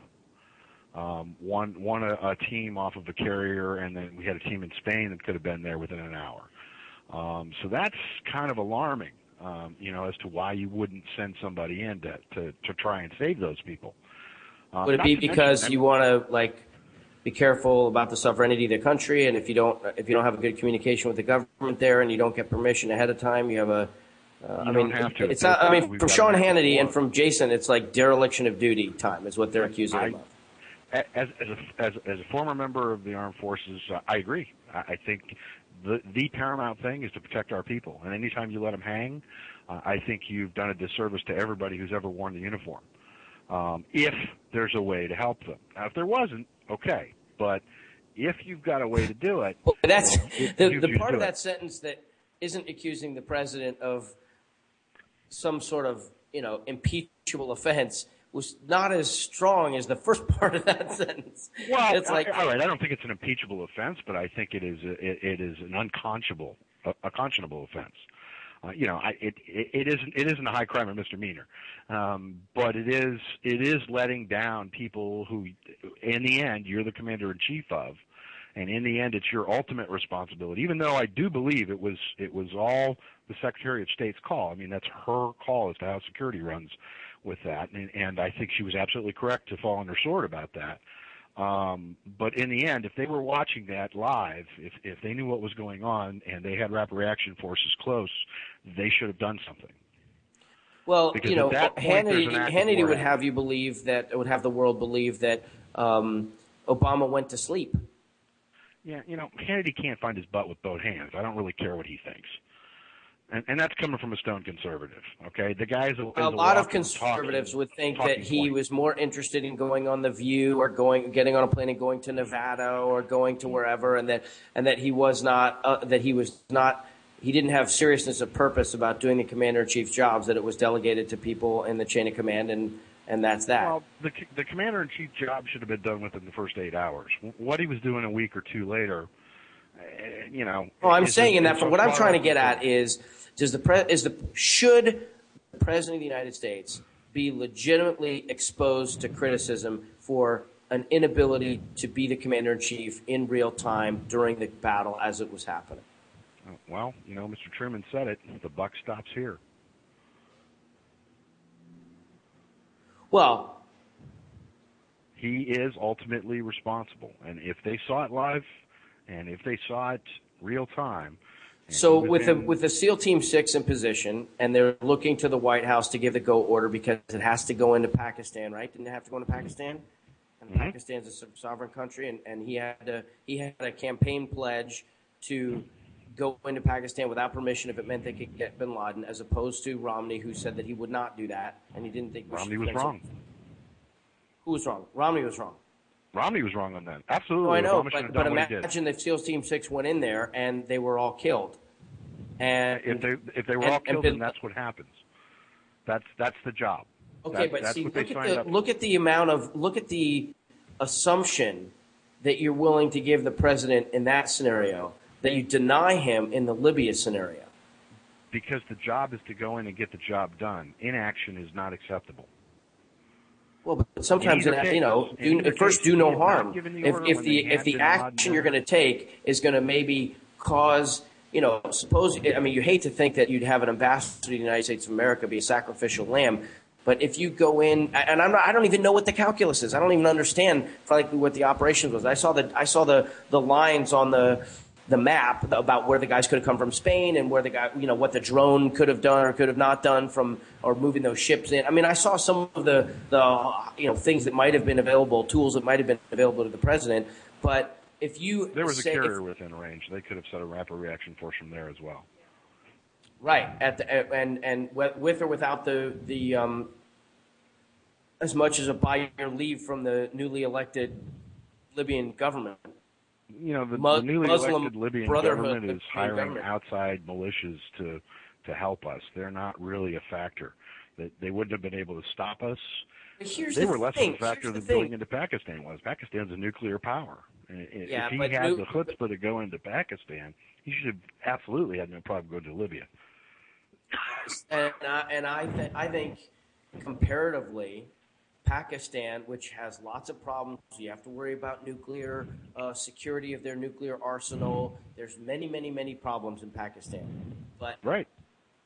Um, one one a, a team off of a carrier, and then we had a team in Spain that could have been there within an hour. Um, so that's kind of alarming, um, you know, as to why you wouldn't send somebody in to to, to try and save those people. Uh, would it be mention- because I you want to like be careful about the sovereignty of the country, and if you don't if you don't have a good communication with the government there, and you don't get permission ahead of time, you have a uh, I mean, don't have to. it's not. I mean, from Sean to make it Hannity and from Jason, it's like dereliction of duty time is what they're accusing him of. as as a, as, as a former member of the armed forces, uh, I agree. I, I think the the paramount thing is to protect our people, and anytime you let them hang, uh, I think you've done a disservice to everybody who's ever worn the uniform. Um, if there's a way to help them, now if there wasn't, okay, but if you've got a way to do it, But that's it the, the part of it. that sentence that isn't accusing the president of some sort of you know impeachable offense was not as strong as the first part of that sentence. Well, it's like I- all right. I don't think it's an impeachable offense, but I think it is a, it, it is an unconscionable a, a conscionable offense. Uh, you know, I, it, it it isn't it isn't a high crime or misdemeanor, um, but it is it is letting down people who, in the end, you're the commander in chief of, and in the end, it's your ultimate responsibility. Even though I do believe it was it was all the Secretary of State's call. I mean, that's her call as to how security runs with that, and, and I think she was absolutely correct to fall on her sword about that. Um, but in the end, if they were watching that live, if if they knew what was going on and they had rapid reaction forces close, they should have done something. Well, Because you know, point, Hannity, an act of Hannity would have you believe that would have the world believe that um, Obama went to sleep. Yeah, you know, Kennedy can't find his butt with both hands. I don't really care what he thinks. And, and that's coming from a stone conservative. Okay, the guy is a, lot of conservatives talking- would think that he was more interested in going on the View or going, getting on a plane and going to Nevada or going to wherever, and that and that he was not uh, that he was not he didn't have seriousness of purpose about doing the commander in chief's jobs. That it was delegated to people in the chain of command, and and that's that. Well, the the commander in chief job should have been done within the first eight hours. What he was doing a week or two later, eh, you know. Well, I'm saying in that, but what I'm trying to get at is, does the pre- is the should the president of the United States be legitimately exposed to criticism for an inability to be the commander in chief in real time during the battle as it was happening? Well, you know, Mr. Truman said it. The buck stops here. Well, he is ultimately responsible, and if they saw it live, and if they saw it real time, So with the with the SEAL Team Six in position, and they're looking to the White House to give the go order because it has to go into Pakistan, right? Didn't it have to go into Pakistan? And Mhm. Pakistan's a sovereign country, and, and he had to he had a campaign pledge to go into Pakistan without permission if it meant they could get Bin Laden, as opposed to Romney, who said that he would not do that, and he didn't think Romney was wrong. Who was wrong? Romney was wrong. Romney was wrong on that. Absolutely. No, I know, Obama but, but done what he did. imagine if SEALs Team Six went in there and they were all killed. And If they if they were and- all killed, then that's what happens. That's that's the job. Okay, That- but see, look at the look at the amount of look at the assumption that you're willing to give the president in that scenario that you deny him in the Libya scenario. because the job is to go in and get the job done. Inaction is not acceptable. Well, but sometimes in, you know, do, first do no harm. the If, if the if the action you're going to take is going to maybe cause you know, suppose I mean you hate to think that you'd have an ambassador to the United States of America be a sacrificial lamb, but if you go in and I'm not, I don't even know what the calculus is. I don't even understand frankly what the operations was. I saw the I saw the the lines on the the map about where the guys could have come from Spain and where the guy, you know, what the drone could have done or could have not done from or moving those ships in. I mean, I saw some of the the you know things that might have been available, tools that might have been available to the president. But if you There was a say, if- carrier within range. They could have set a rapid reaction force from there as well. Right. At the, and and with or without the the um, as much as a buy your leave from the newly elected Libyan government. You know, the, the newly Muslim elected Libyan government is hiring government. outside militias to to help us. They're not really a factor. They, they wouldn't have been able to stop us. They the were less thing, of a factor than going into Pakistan was. Pakistan's a nuclear power. Yeah, if he had nu- the chutzpah to go into Pakistan, he should have absolutely had no problem going to Libya. And I, and I th- I think comparatively, Pakistan, which has lots of problems, you have to worry about nuclear uh, security of their nuclear arsenal. There's many, many, many problems in Pakistan, but right.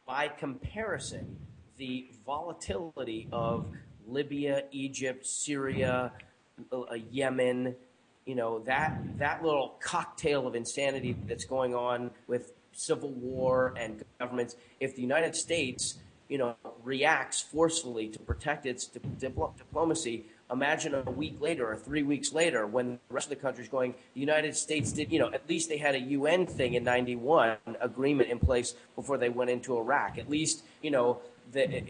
by comparison, the volatility of Libya, Egypt, Syria, uh, Yemen, you know that that little cocktail of insanity that's going on with civil war and governments. If the United States, you know, reacts forcefully to protect its di- diplo- diplomacy, imagine a week later or three weeks later when the rest of the country is going. The United States did, you know, at least they had a UN thing in '91 agreement in place before they went into Iraq. At least, you know, the,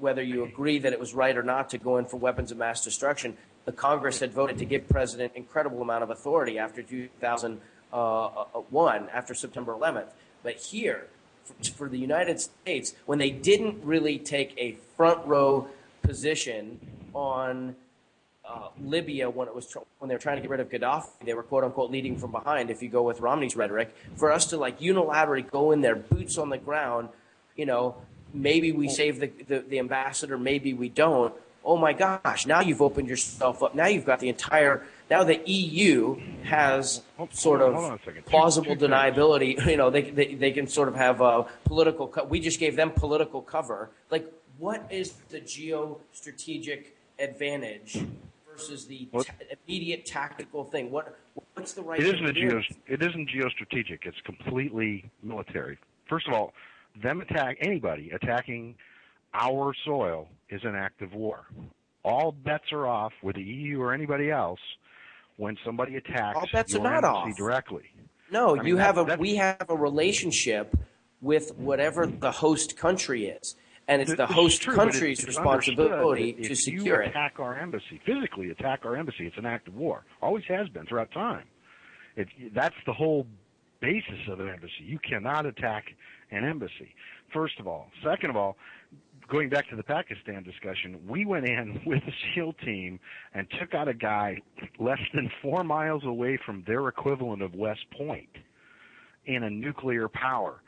whether you agree that it was right or not to go in for weapons of mass destruction, the Congress had voted to give President incredible amount of authority after 2001, uh, uh, after September 11th. But here, for, the United States, when they didn't really take a front row position on uh, Libya when it was tr- when they were trying to get rid of Gaddafi, they were quote unquote leading from behind. If you go with Romney's rhetoric, for us to like unilaterally go in there, boots on the ground, you know, maybe we save the, the, the ambassador, maybe we don't. Oh my gosh! Now you've opened yourself up. Now you've got the entire. Now the EU has sort of on- hold on a second. Two- plausible deniability. You know, they, they they can sort of have a political. Co- we just gave them political cover. Like what is the geostrategic advantage versus the ta- immediate tactical thing? What what's the right? It isn't a geo. It isn't geostrategic. It's completely military. First of all, them attack anybody attacking our soil is an act of war. All bets are off with the EU or anybody else when somebody attacks All bets are not embassy off. directly. No, I mean, you have a that's- we have a relationship with whatever the host country is, and it's the This is host true, but country's it's responsibility that to if secure you it. attack our embassy, physically attack our embassy, it's an act of war. Always has been throughout time. It, that's the whole basis of an embassy. You cannot attack an embassy. First of all, second of all, going back to the Pakistan discussion, we went in with a SEAL team and took out a guy less than four miles away from their equivalent of West Point in a nuclear power.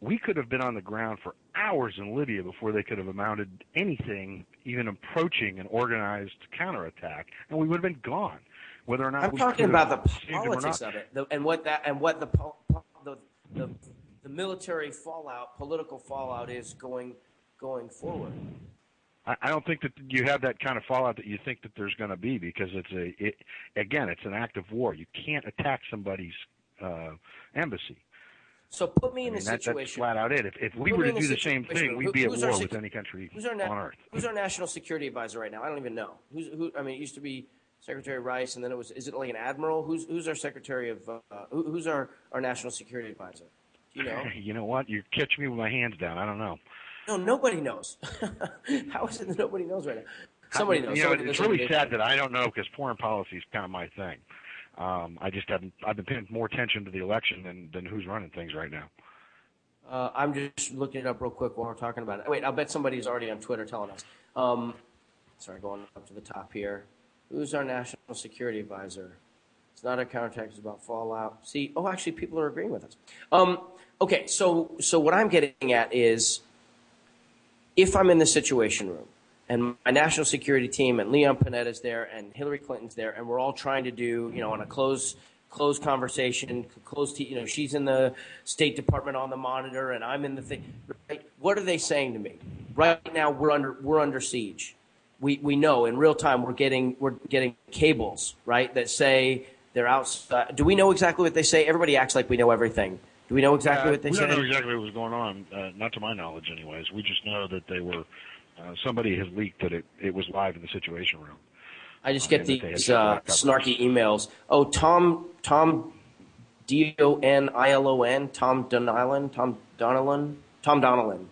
We could have been on the ground for hours in Libya before they could have amounted anything even approaching an organized counterattack, and we would have been gone. Whether or not I'm talking about the politics of it, the, and what that and what the, the the the military fallout, political fallout is going going forward. I I don't think that you have that kind of fallout that you think that there's going to be because it's a it, again it's an act of war. You can't attack somebody's uh, embassy. So put me I in mean, a that, that's flat out it. If, if we Put were to do the same thing, we'd be at war with any country Who's our, on earth. who's our national security advisor right now? I don't even know. Who's who? I mean, it used to be Secretary Rice, and then it was. Is it like an admiral? Who's who's our secretary of? Uh, who, who's our our national security advisor? Do you know? you know what? You're catching me with my hands down. I don't know. No, nobody knows. How is it that nobody knows right now? Somebody knows. You know, it's really sad that I don't know because foreign policy is kind of my thing. Um, I just haven't. I've been paying more attention to the election than than who's running things right now. Uh, I'm just looking it up real quick while we're talking about it. Wait, I'll bet somebody's already on Twitter telling us. Um, sorry, going up to the top here. Who's our national security advisor? It's not a counterattack. It's about fallout. See, oh, actually, people are agreeing with us. Um, okay, so so what I'm getting at is, if I'm in the Situation Room and my national security team and Leon Panetta's there and Hillary Clinton's there, and we're all trying to do, you know, on a close close conversation, closed, you know, she's in the State Department on the monitor, and I'm in the thing. Right? What are they saying to me? Right now, we're under we're under siege. We we know in real time we're getting we're getting cables right that say they're outside. Uh, do we know exactly what they say? Everybody acts like we know everything. Do we know exactly Uh, what they we say? don't know exactly what was going on, uh, not to my knowledge, anyways. We just know that they were. Uh, somebody has leaked that it, it was live in the Situation Room. I just get they had these uh, snarky emails. Oh, Tom Tom D O N I L O N Tom Donilon Tom Donilon Tom Donilon.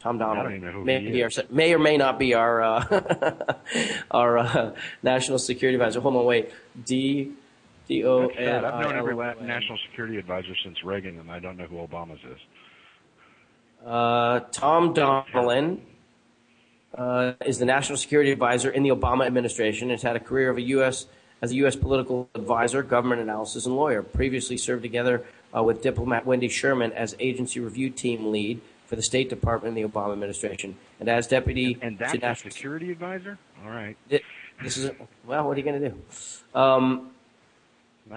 Tom I don't Donnellan even know who may, he our, may or may not be our uh, our uh, national security advisor. Hold on, wait. D D O That's sad. N I've known every L O la- N. national security advisor since Reagan, and I don't know who Obama's is. Uh, Tom Donilon uh, is the national security advisor in the Obama administration. Has had a career of a U.S. as a U.S. political advisor, government analysis, and lawyer. Previously served together uh, with diplomat Wendy Sherman as agency review team lead for the State Department in the Obama administration, and as deputy And that's to a national security advisor? All right. This is well. What are you going to do? Um, That's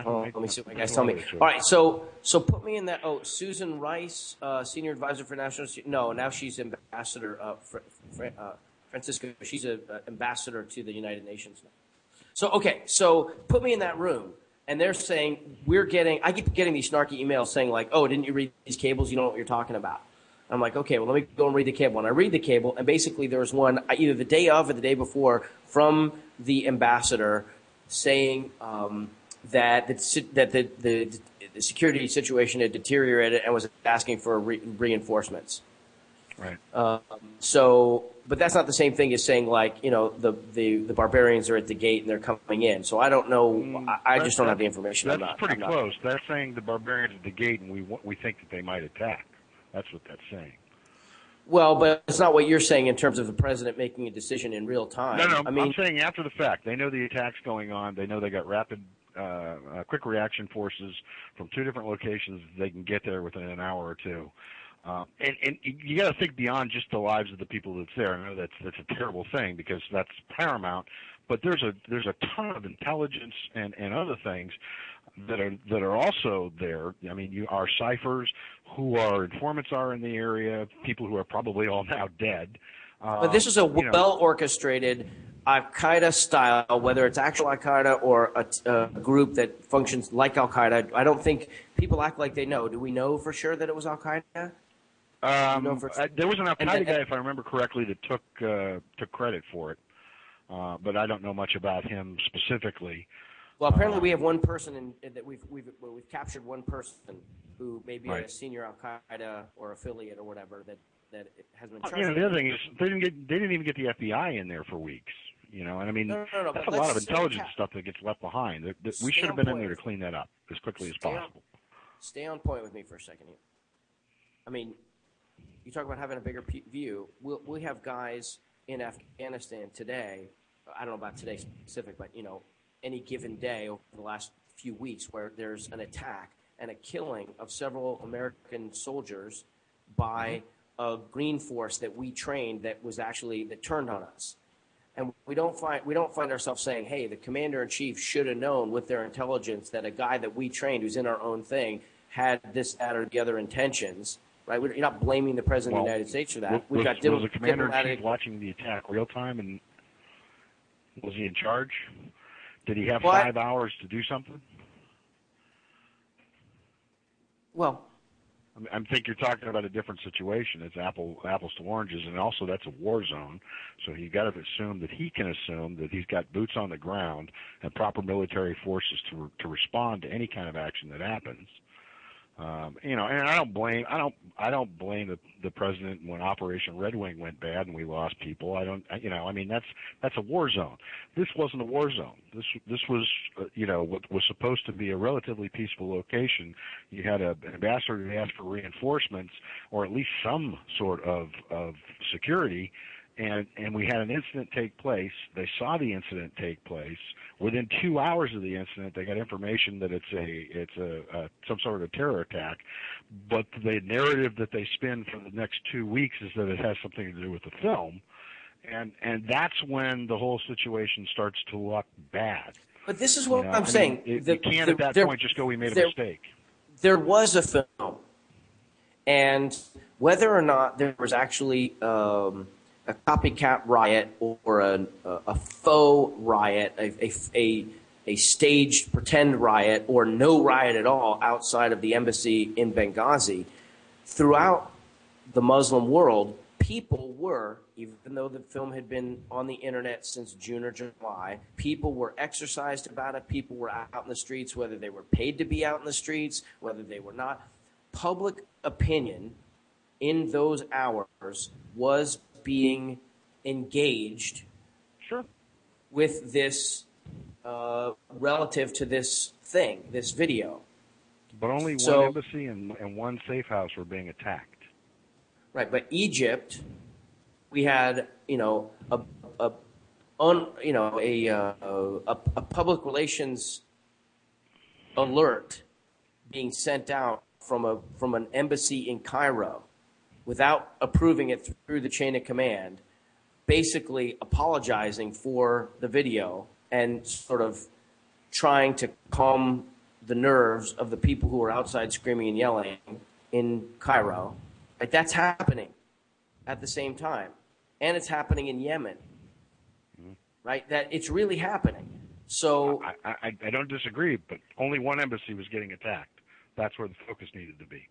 oh, let me see what my guys tell me. what it is. All right, so so put me in that. Oh, Susan Rice, uh, senior advisor for national. No, now she's ambassador. Uh, uh, Francisco. She's an uh, ambassador to the United Nations now. So okay, so put me in that room, and they're saying we're getting. I keep getting these snarky emails saying like, "Oh, didn't you read these cables? You know what you're talking about." I'm like, okay, well, let me go and read the cable. And I read the cable, and basically there was one uh, either the day of or the day before from the ambassador saying um, that the, that the, the, the security situation had deteriorated and was asking for re- reinforcements. Right. Um, so, but that's not the same thing as saying like you know the, the, the barbarians are at the gate and they're coming in. So I don't know. I, I Mm, just don't have the information. That's I'm not, pretty I'm not- close. That's saying the barbarians at the gate, and we we think that they might attack. That's what that's saying. Well, but it's not what you're saying in terms of the president making a decision in real time. No, no. I mean, am saying after the fact. They know the attack's going on. They know they got rapid, uh, uh, quick reaction forces from two different locations. They can get there within an hour or two. Uh, and, and you got to think beyond just the lives of the people that's there. I know that's that's a terrible thing because that's paramount. But there's a there's a ton of intelligence and, and other things that are that are also there. I mean, you our ciphers, who our informants are in the area, people who are probably all now dead. But this is a Um, well orchestrated Al Qaeda style, whether it's actual Al Qaeda or a, a group that functions like Al Qaeda. I don't think people act like they know. Do we know for sure that it was Al Qaeda? Um, know for- uh, there was an Al Qaeda guy, if I remember correctly, that took uh, took credit for it, uh, but I don't know much about him specifically. Well, apparently Uh, we have one person in, that we've we've we've captured one person who may be a senior Al Qaeda or affiliate or whatever that that has been. You charged. know, the other thing is they didn't get they didn't even get the FBI in there for weeks. You know, and I mean No, no, no, that's a lot of intelligence stuff that gets left behind. That- that we should have been in there to clean that up as quickly as Stay on- possible. Stay on point with me for a second here. I mean, you talk about having a bigger p- view. We'll, we have guys in Afghanistan today. I don't know about today specific, but you know, any given day over the last few weeks where there's an attack and a killing of several American soldiers by mm-hmm. a green force that we trained that was actually that turned on us and we don't find we don't find ourselves saying, "Hey, the commander in chief should have known with their intelligence that a guy that we trained, who's in our own thing, had this, that, or the other intentions." Right? We're, you're not blaming the president Well, of the United States for that. Was, We've got was dip- the commander in chief watching the attack real time, and was he in charge? Did he have Well, I- five hours to do something? Well, I, think you're talking about a different situation. It's apple apples to oranges, and also that's a war zone. So you've got to assume that he can assume that he's got boots on the ground and proper military forces to to respond to any kind of action that happens. Um, you know, and I don't blame I don't I don't blame the the president when Operation Red Wing went bad and we lost people. I don't you know I mean that's that's a war zone. This wasn't a war zone. This this was uh, you know what was supposed to be a relatively peaceful location. You had a, an ambassador that asked for reinforcements or at least some sort of of security. And and we had an incident take place. They saw the incident take place. Within two hours of the incident, they got information that it's a it's a, a some sort of terror attack. But the narrative that they spin for the next two weeks is that it has something to do with the film, and and that's when the whole situation starts to look bad. But this is what You know, I I'm mean, saying. it- The- you can't the- at that there- point just go, "We made a mistake." There was a film, and whether or not there was actually um, a copycat riot or a, a faux riot, a, a, a, a staged pretend riot, or no riot at all outside of the embassy in Benghazi, throughout the Muslim world, people were, even though the film had been on the internet since June or July, people were exercised about it. People were out in the streets, whether they were paid to be out in the streets, whether they were not. Public opinion in those hours was being engaged sure. with this uh, relative to this thing, this video. But only one So- embassy and, and one safe house were being attacked. Right, but Egypt, we had you know a a un, you know a, uh, a a public relations alert being sent out from a from an embassy in Cairo without approving it through the chain of command, basically apologizing for the video and sort of trying to calm the nerves of the people who are outside screaming and yelling in Cairo. Like that's happening at the same time, and it's happening in Yemen. Mm-hmm. Right, that it's really happening. So I, I, I don't disagree, but only one embassy was getting attacked. That's where the focus needed to be,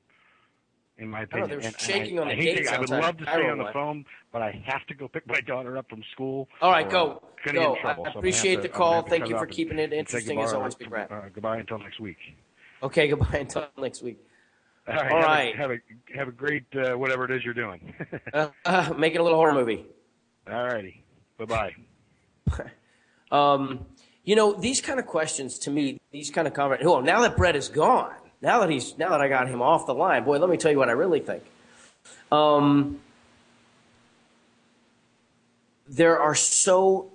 in my opinion. there was And- and shaking I, on the I gates I would love to stay on the one. phone, but I have to go pick my daughter up from school. All right, go. I'm gonna get Go. trouble, I so appreciate have the to- call. gonna have to Thank you for keeping and- it interesting as always, Big Rat. Uh, goodbye until next week. okay, goodbye until next week. All right. All have, right. A, have a have a great uh, whatever it is you're doing. Uh, uh, make it a little horror movie. All righty. Bye bye. Um, you know, these kind of questions to me, these kind of conversations. Oh, now that Brett is gone, now that he's, now that I got him off the line, boy, let me tell you what I really think. Um, there are so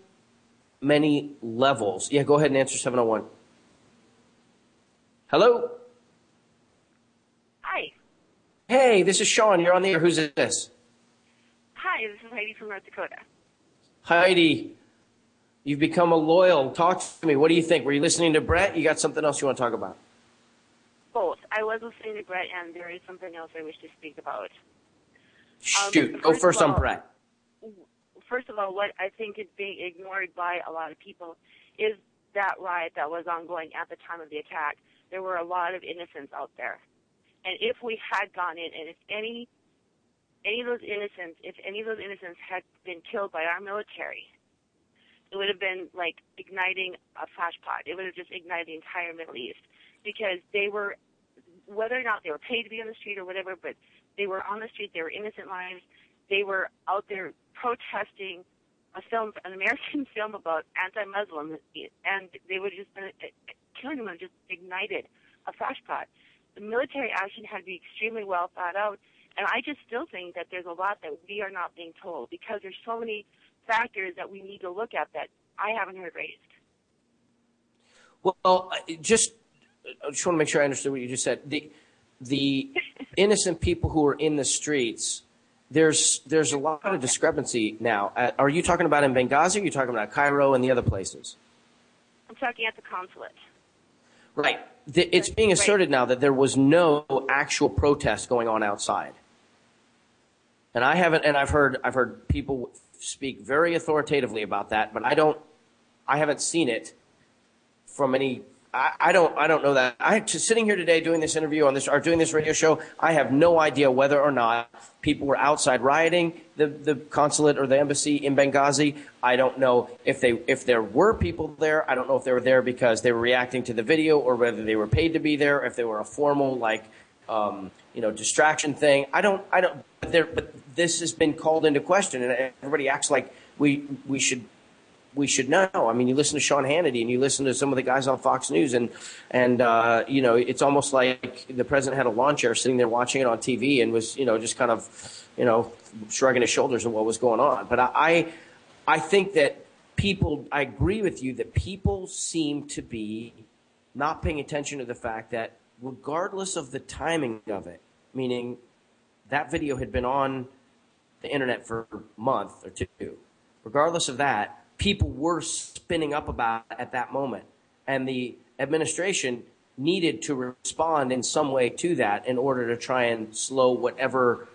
many levels. Yeah, go ahead and answer 701. Hello? Hi. Hey, this is Sean. You're on the air. Who's this? Hi, this is Heidi from North Dakota. Heidi. You've become a loyal. Talk to me. What do you think? Were you listening to Brett? You got something else you want to talk about? Both. I was listening to Brett, and there is something else I wish to speak about. Um, Shoot. Go first first on all- Brett. first of all, what I think is being ignored by a lot of people is that riot that was ongoing at the time of the attack. There were a lot of innocents out there, and if we had gone in, and if any any of those innocents, if any of those innocents had been killed by our military, it would have been like igniting a flash pot. It would have just ignited the entire Middle East because they were, whether or not they were paid to be on the street or whatever, but they were on the street. They were innocent lives. They were out there protesting a film, an American film about anti-Muslim, and they would just been uh, killing them just ignited a flash pot. The military action had to be extremely well thought out, and I just still think that there's a lot that we are not being told because there's so many factors that we need to look at that I haven't heard raised. Well, uh, just I just want to make sure I understood what you just said. The the innocent people who are in the streets. There's there's a lot of discrepancy now. Uh, Are you talking about in Benghazi? Or are you talking about Cairo and the other places? I'm talking at the consulate. Right. The, it's being asserted now that there was no actual protest going on outside. And I haven't, and I've heard, I've heard people speak very authoritatively about that, but I don't, I haven't seen it from any. I, I don't, I don't know that. I just sitting here today doing this interview on this or doing this radio show. I have no idea whether or not people were outside rioting the the consulate or the embassy in Benghazi. I don't know if they if there were people there. I don't know if they were there because they were reacting to the video or whether they were paid to be there. If they were a formal like um, you know distraction thing. I don't. I don't. But there. But this has been called into question, and everybody acts like we we should we should know. I mean, you listen to Sean Hannity and you listen to some of the guys on Fox News, and and uh, you know, it's almost like the president had a lawn chair sitting there watching it on TV and was you know just kind of you know shrugging his shoulders at what was going on. But I I think that people, I agree with you that people seem to be not paying attention to the fact that regardless of the timing of it, meaning that video had been on the internet for a month or two. Regardless of that, people were spinning up about at that moment. And the administration needed to respond in some way to that in order to try and slow whatever,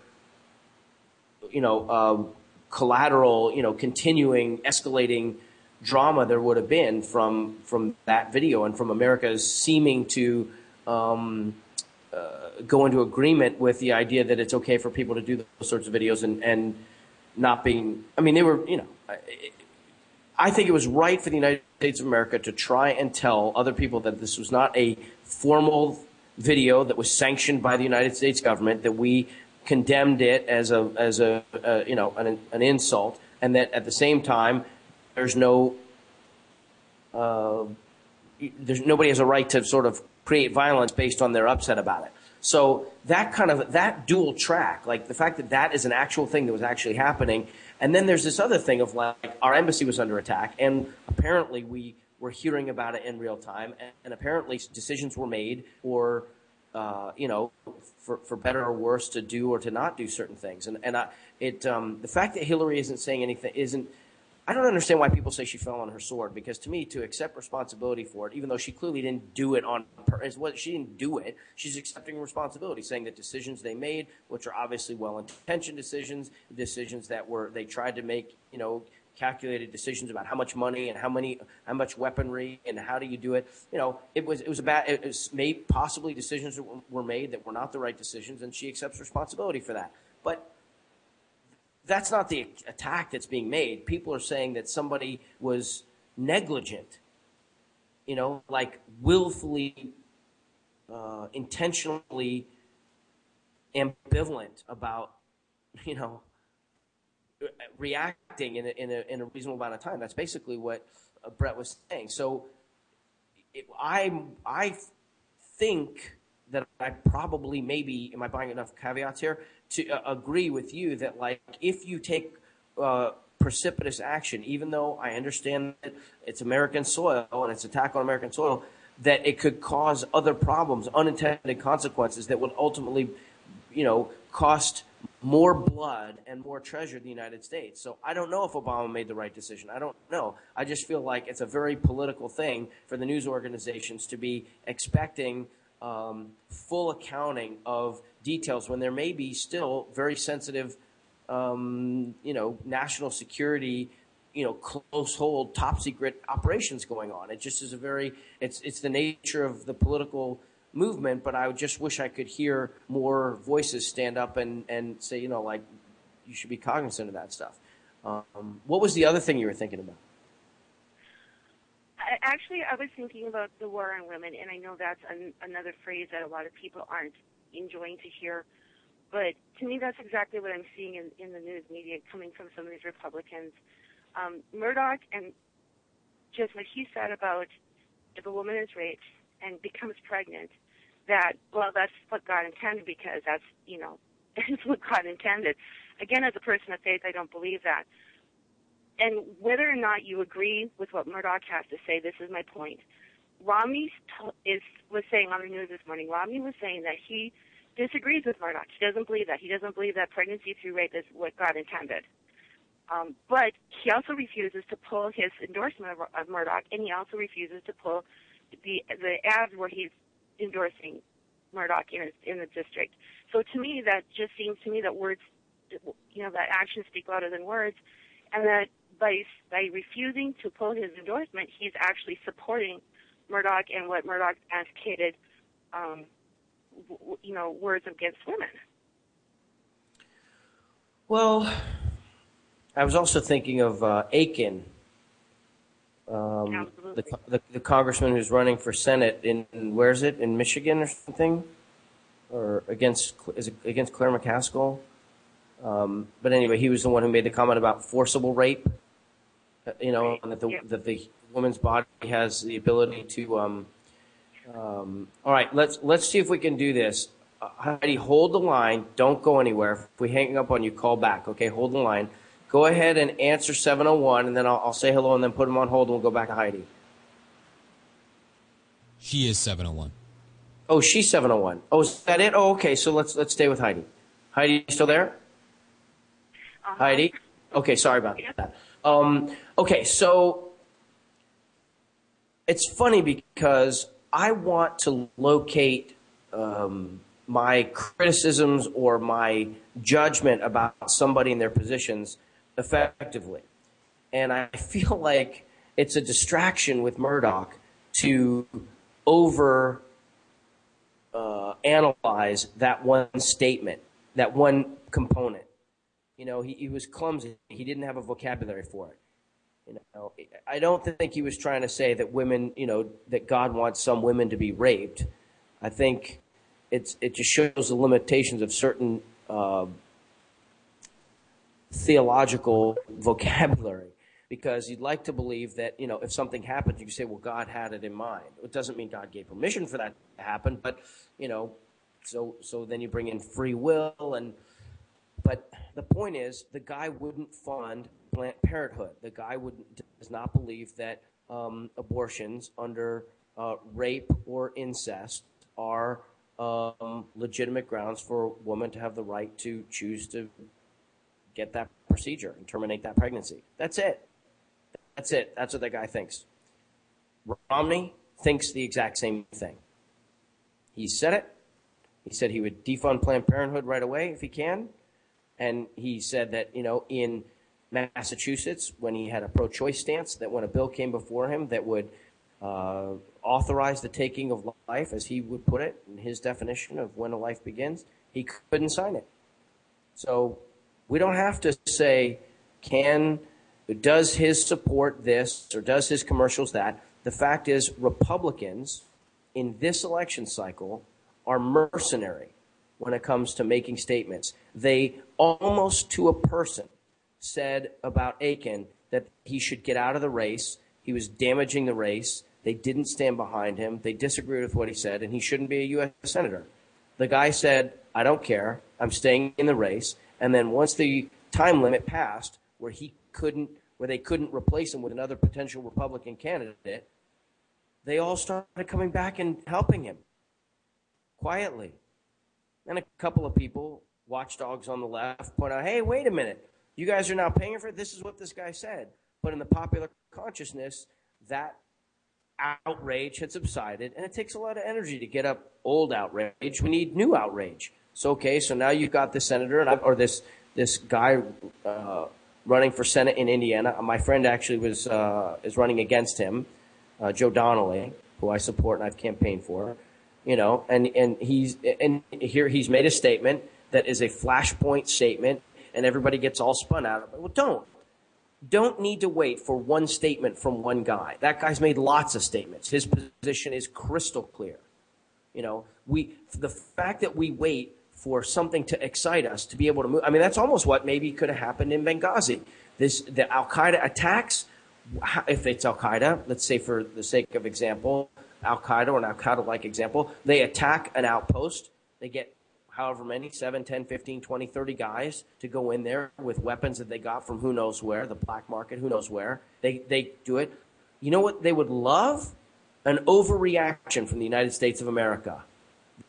you know, um, collateral, you know, continuing, escalating drama there would have been from from that video and from America's seeming to um, uh, go into agreement with the idea that it's okay for people to do those sorts of videos and and not being. I mean, they were, you know. I- I think it was right for the United States of America to try and tell other people that this was not a formal video that was sanctioned by the United States government, that we condemned it as a as a you know an, an insult, and that at the same time there's no uh, there's nobody has a right to sort of create violence based on their upset about it. So that kind of that dual track, like the fact that that is an actual thing that was actually happening, and then there's this other thing of like our embassy was under attack, and apparently we were hearing about it in real time, and, and apparently decisions were made, or uh, you know, for for better or worse, to do or to not do certain things, and and I, it um, the fact that Hillary isn't saying anything isn't I don't understand why people say she fell on her sword because to me, to accept responsibility for it, even though she clearly didn't do it on purpose, what she didn't do it, she's accepting responsibility, saying that decisions they made, which are obviously well-intentioned decisions, decisions that were they tried to make, you know, calculated decisions about how much money and how many, how much weaponry and how do you do it. You know, it was it was about it was made possibly decisions were made that were not the right decisions, and she accepts responsibility for that. But that's not the attack that's being made. People are saying that somebody was negligent, you know, like willfully, uh, intentionally ambivalent about, you know, reacting in a, in a, in a reasonable amount of time. That's basically what uh, Brett was saying. So I, I think that I probably maybe am I buying enough caveats here to uh, agree with you that like if you take uh, precipitous action, even though I understand that it's American soil and it's attack on American soil, that it could cause other problems, unintended consequences that would ultimately, you know, cost more blood and more treasure the United States. So I don't know if Obama made the right decision. I don't know. I just feel like it's a very political thing for the news organizations to be expecting um, full accounting of details when there may be still very sensitive um, you know, national security, you know, close hold, top secret operations going on. It just is a very, it's, it's the nature of the political movement, but I just wish I could hear more voices stand up and, and say, you know, like, you should be cognizant of that stuff. Um, what was the other thing you were thinking about? Actually, I was thinking about the war on women, and I know that's an, another phrase that a lot of people aren't enjoying to hear. But to me, that's exactly what I'm seeing in, in the news media coming from some of these Republicans. Um, Mourdock and just what he said about if a woman is raped and becomes pregnant, that, well, that's what God intended because that's, you know, it's what God intended. Again, as a person of faith, I don't believe that. And whether or not you agree with what Mourdock has to say, this is my point. Romney is was saying on the news this morning. Romney was saying that he disagrees with Mourdock. He doesn't believe that. He doesn't believe that pregnancy through rape is what God intended. Um, but he also refuses to pull his endorsement of, of Mourdock, and he also refuses to pull the the ads where he's endorsing Mourdock in in the district. So to me, that just seems to me that words, you know, that actions speak louder than words, and that by by refusing to pull his endorsement, he's actually supporting Mourdock and what Mourdock advocated, um, w- you know, words against women. Well, I was also thinking of uh, Akin, um, the, the the congressman who's running for Senate in where is it in Michigan or something, or against is it against Claire McCaskill. Um, but anyway, he was the one who made the comment about forcible rape. You know, and that the that the woman's body has the ability to. Um, um, all right, let's let's see if we can do this. Uh, Heidi, hold the line. Don't go anywhere. If we hang up on you, call back. Okay, hold the line. Go ahead and answer 701, and then I'll, I'll say hello, and then put him on hold, and we'll go back to Heidi. She is 701. Oh, she's 701. Oh, is that it? Oh, okay. So let's let's stay with Heidi. Heidi, you still there? Heidi? Okay, sorry about that. Um, okay, so it's funny because I want to locate um, my criticisms or my judgment about somebody in their positions effectively. And I feel like it's a distraction with Mourdock to over uh, analyze that one statement, that one component. You know, he, he was clumsy. He didn't have a vocabulary for it. You know, I don't think he was trying to say that women, you know, that God wants some women to be raped. I think it's it just shows the limitations of certain uh, theological vocabulary. Because you'd like to believe that, you know, if something happens, you say, well, God had it in mind. It doesn't mean God gave permission for that to happen, but, you know, so so then you bring in free will and but the point is the guy wouldn't fund Planned Parenthood. The guy would does not believe that um, abortions under uh, rape or incest are um, legitimate grounds for a woman to have the right to choose to get that procedure and terminate that pregnancy. That's it. That's it. That's what that guy thinks. Romney thinks the exact same thing. He said it. He said he would defund Planned Parenthood right away if he can. And he said that, you know, in Massachusetts, when he had a pro choice stance, that when a bill came before him that would uh, authorize the taking of life, as he would put it, in his definition of when a life begins, he couldn't sign it. So we don't have to say, can, does his support this or does his commercials that? The fact is, Republicans in this election cycle are mercenary when it comes to making statements. They almost to a person said about Akin that he should get out of the race. He was damaging the race. They didn't stand behind him. They disagreed with what he said, and he shouldn't be a U.S. Senator. The guy said, I don't care. I'm staying in the race. And then once the time limit passed, where he couldn't, where they couldn't replace him with another potential Republican candidate, they all started coming back and helping him quietly. And a couple of people, watchdogs on the left, point out, hey, wait a minute. You guys are now paying for it. This is what this guy said. But in the popular consciousness, that outrage had subsided, and it takes a lot of energy to get up old outrage. We need new outrage. So okay, so now you've got this senator and I, or this this guy uh, running for Senate in Indiana. My friend actually was uh, is running against him, uh, Joe Donnelly, who I support and I've campaigned for. You know, and and he's and here he's made a statement that is a flashpoint statement, and everybody gets all spun out of it. Well, don't don't need to wait for one statement from one guy. That guy's made lots of statements. His position is crystal clear. You know, we the fact that we wait for something to excite us to be able to move. I mean, that's almost what maybe could have happened in Benghazi. This the Al Qaeda attacks. If it's Al Qaeda, let's say for the sake of example, Al Qaeda or an Al Qaeda like example, they attack an outpost. They get however many 7, 10, 15, 20, 30 guys to go in there with weapons that they got from who knows where, the black market, who knows where. They, they do it. You know what they would love? An overreaction from the United States of America.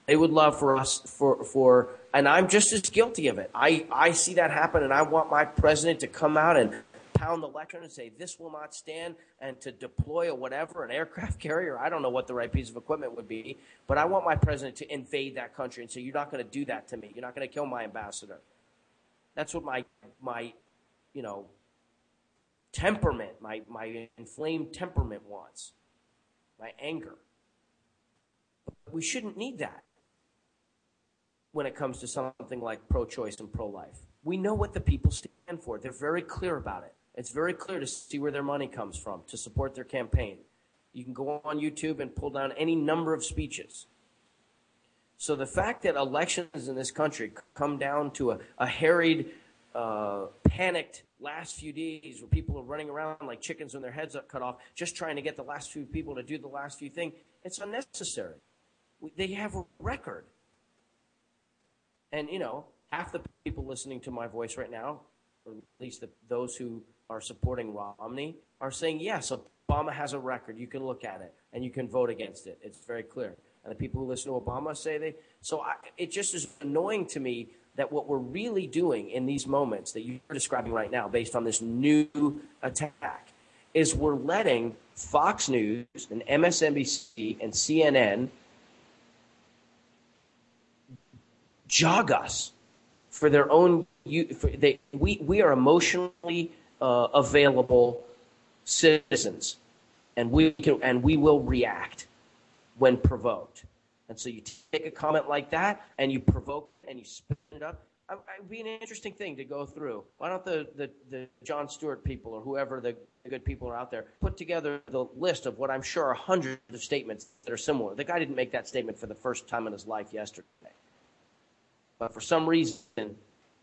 They would love for us, for, for, and I'm just as guilty of it. I, I see that happen and I want my president to come out and pound the lectern and say, this will not stand, and to deploy a whatever, an aircraft carrier. I don't know what the right piece of equipment would be, but I want my president to invade that country and say, you're not going to do that to me. You're not going to kill my ambassador. That's what my, my, you know, temperament, my, my inflamed temperament wants, my anger. But we shouldn't need that when it comes to something like pro choice and pro life. We know what the people stand for. They're very clear about it. It's very clear to see where their money comes from to support their campaign. You can go on YouTube and pull down any number of speeches. So the fact that elections in this country come down to a, a harried, uh, panicked last few days where people are running around like chickens with their heads up cut off, just trying to get the last few people to do the last few things, it's unnecessary. They have a record. And, you know, half the people listening to my voice right now, or at least the, those who are supporting Romney are saying, yes, Obama has a record. You can look at it and you can vote against it. It's very clear. And the people who listen to Obama say they. So I, it just is annoying to me that what we're really doing in these moments that you're describing right now, based on this new attack, is we're letting Fox News and MSNBC and CNN jog us for their own. For they, we, we are emotionally uh, available citizens, and we can and we will react when provoked. And so you take a comment like that and you provoke and you spin it up. It would be an interesting thing to go through. Why don't the, the, the Jon Stewart people or whoever the good people are out there put together the list of what I'm sure are hundreds of statements that are similar. The guy didn't make that statement for the first time in his life yesterday. But for some reason,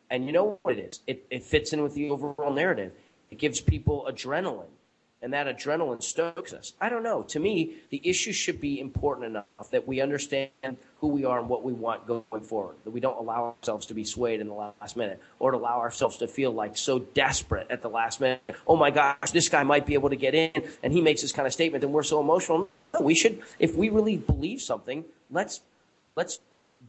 and you know what it is, it, it fits in with the overall narrative. It gives people adrenaline, and that adrenaline stokes us. I don't know. To me, the issue should be important enough that we understand who we are and what we want going forward. That we don't allow ourselves to be swayed in the last minute, or to allow ourselves to feel like so desperate at the last minute. Oh my gosh, this guy might be able to get in, and he makes this kind of statement, and we're so emotional. No, we should, if we really believe something, let's let's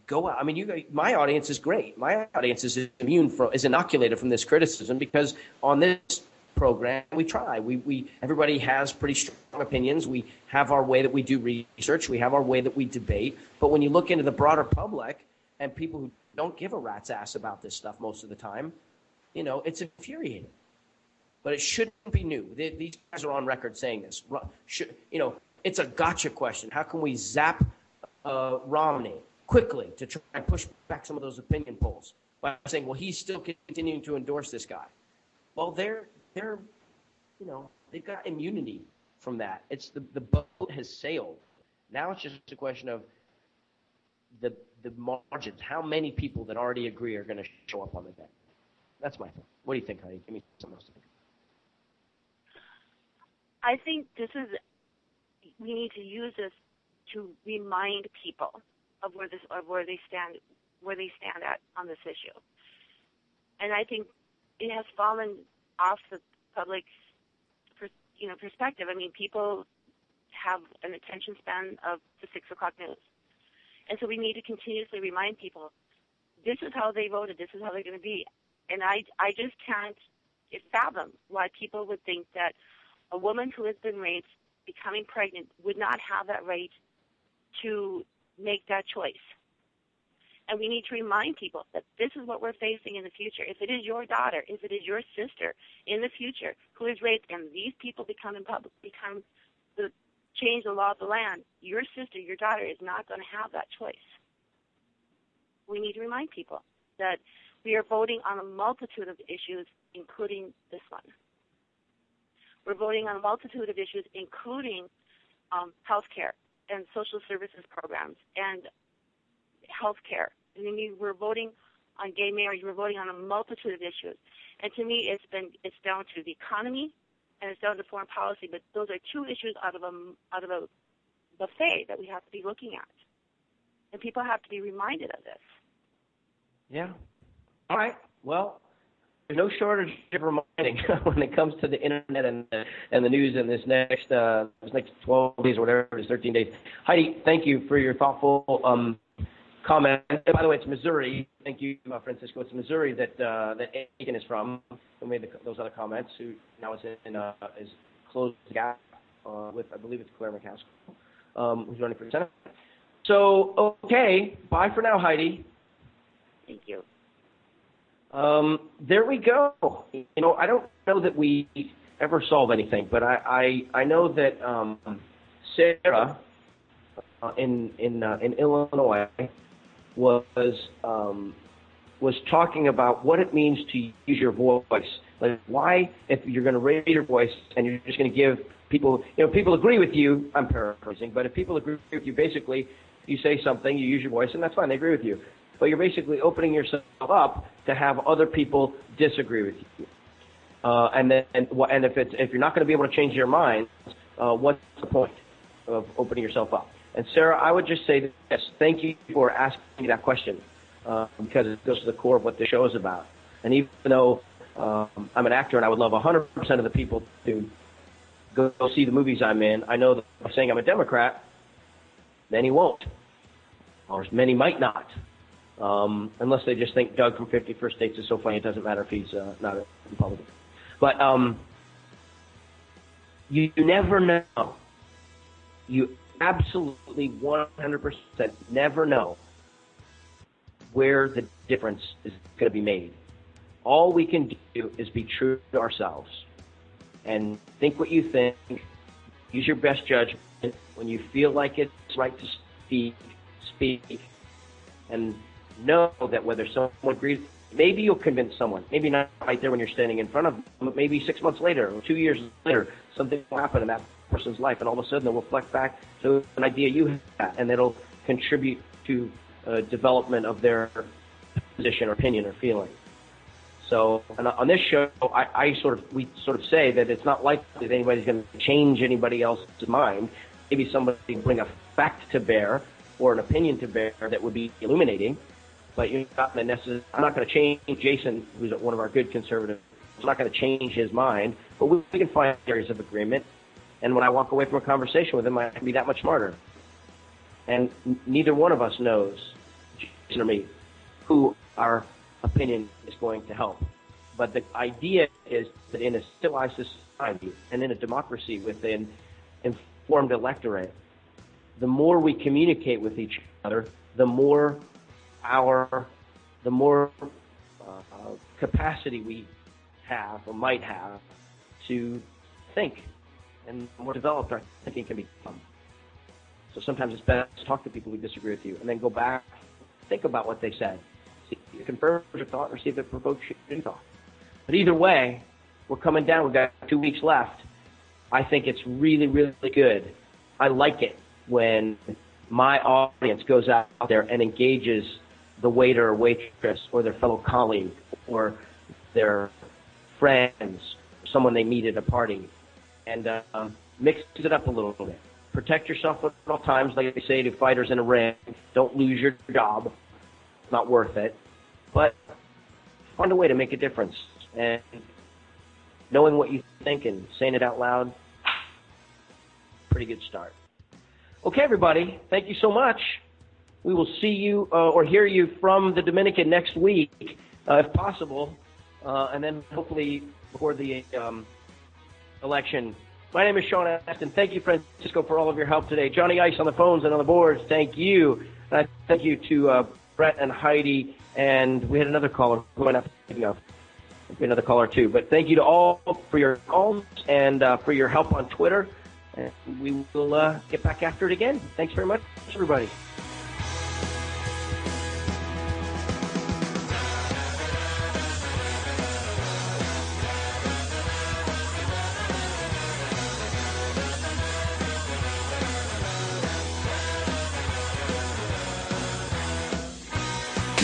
go out. I mean, you, my audience is great. My audience is immune from, is inoculated from this criticism because on this program, we try. We, we, everybody has pretty strong opinions. We have our way that we do research. We have our way that we debate. But when you look into the broader public and people who don't give a rat's ass about this stuff most of the time, you know, it's infuriating. But it shouldn't be new. They, these guys are on record saying this. Should, you know, it's a gotcha question. How can we zap uh, Romney quickly to try and push back some of those opinion polls by saying, well, he's still continuing to endorse this guy? Well, they're they're, you know, they've got immunity from that. It's the the boat has sailed. Now it's just a question of the the margins. How many people that already agree are going to show up on the day? That's my thing. What do you think, honey? Give me something else to think. I think this is we need to use this to remind people of where this of where they stand where they stand at on this issue. And I think it has fallen off the public, you know, perspective. I mean, people have an attention span of the six o'clock news, and so we need to continuously remind people this is how they voted, this is how they're going to be, and I I just can't fathom why people would think that a woman who has been raped becoming pregnant would not have that right to make that choice. And we need to remind people that this is what we're facing in the future. If it is your daughter, if it is your sister in the future who is raped and these people become in public, become the change the law of the land, your sister, your daughter is not going to have that choice. We need to remind people that we are voting on a multitude of issues, including this one. We're voting on a multitude of issues, including um, health care and social services programs and health care. I mean, we're voting on gay marriage. We're voting on a multitude of issues. And to me, it's been it's down to the economy and it's down to foreign policy. But those are two issues out of a out of a buffet that we have to be looking at, and people have to be reminded of this. Yeah. All right. Well, there's no shortage of reminding when it comes to the internet and the, and the news in this next uh, this next 12 days or whatever it is, 13 days. Heidi, thank you for your thoughtful um, comment. And by the way, it's Missouri. Thank you, uh, Francisco. It's Missouri that uh, that Akin is from. Who made the, those other comments? Who now is in uh, is closed gap uh, with I believe it's Claire McCaskill, um, who's running for Senate. So okay, bye for now, Heidi. Thank you. Um, there we go. You know, I don't know that we ever solve anything, but I I, I know that um, Sarah uh, in in uh, in Illinois was um, was talking about what it means to use your voice. Like why, if you're going to raise your voice and you're just going to give people, you know, people agree with you. I'm paraphrasing, but if people agree with you, basically, you say something, you use your voice, and that's fine. They agree with you. But you're basically opening yourself up to have other people disagree with you. Uh, and then, and, and if it's if you're not going to be able to change your mind, uh, what's the point of opening yourself up? And Sarah, I would just say this: thank you for asking me that question uh, because it goes to the core of what the show is about. And even though um, I'm an actor and I would love 100% of the people to go, see the movies I'm in, I know that by saying I'm a Democrat, many won't, or many might not, um, unless they just think Doug from 51st States is so funny it doesn't matter if he's uh, not a Republican. But um, you, you never know. You absolutely 100% never know where the difference is going to be made. All we can do is be true to ourselves and think what you think. Use your best judgment. When you feel like it's right to speak, speak. And know that whether someone agrees, maybe you'll convince someone. Maybe not right there when you're standing in front of them, but maybe six months later or two years later, something will happen in that person's life, and all of a sudden they'll reflect back to an idea you had, and it'll contribute to uh, development of their position or opinion or feeling. So on this show, I, I sort of we sort of say that it's not likely that anybody's going to change anybody else's mind. Maybe somebody bring a fact to bear or an opinion to bear that would be illuminating, but you're not going to. I'm not going to change Jason, who's one of our good conservatives. I'm not going to change his mind, but we, we can find areas of agreement and when I walk away from a conversation with him, I can be that much smarter. And neither one of us knows, Jason or me, who our opinion is going to help. But the idea is that in a civilized society and in a democracy with an informed electorate, the more we communicate with each other, the more our, the more uh, capacity we have or might have to think and more developed our thinking can become. So sometimes it's best to talk to people who disagree with you and then go back, think about what they said. See if it confirms your thought or see if it provokes your new thought. But either way, we're coming down. We've got two weeks left. I think it's really, really good. I like it when my audience goes out there and engages the waiter or waitress or their fellow colleague or their friends, someone they meet at a party, and uh, mix it up a little bit. Protect yourself at all times, like they say to fighters in a ring. Don't lose your job. It's not worth it. But find a way to make a difference. And knowing what you think and saying it out loud, pretty good start. Okay, everybody, thank you so much. We will see you uh, or hear you from the Dominican next week, uh, if possible, uh, and then hopefully before the um, election. My name is Sean Astin. Thank you, Francisco, for all of your help today. Johnny Ice on the phones and on the boards. Thank you. And I thank you to uh, Brett and Heidi. And we had another caller who went up. You another caller too. But thank you to all for your calls and uh, for your help on Twitter. And we will uh, get back after it again. Thanks very much, everybody.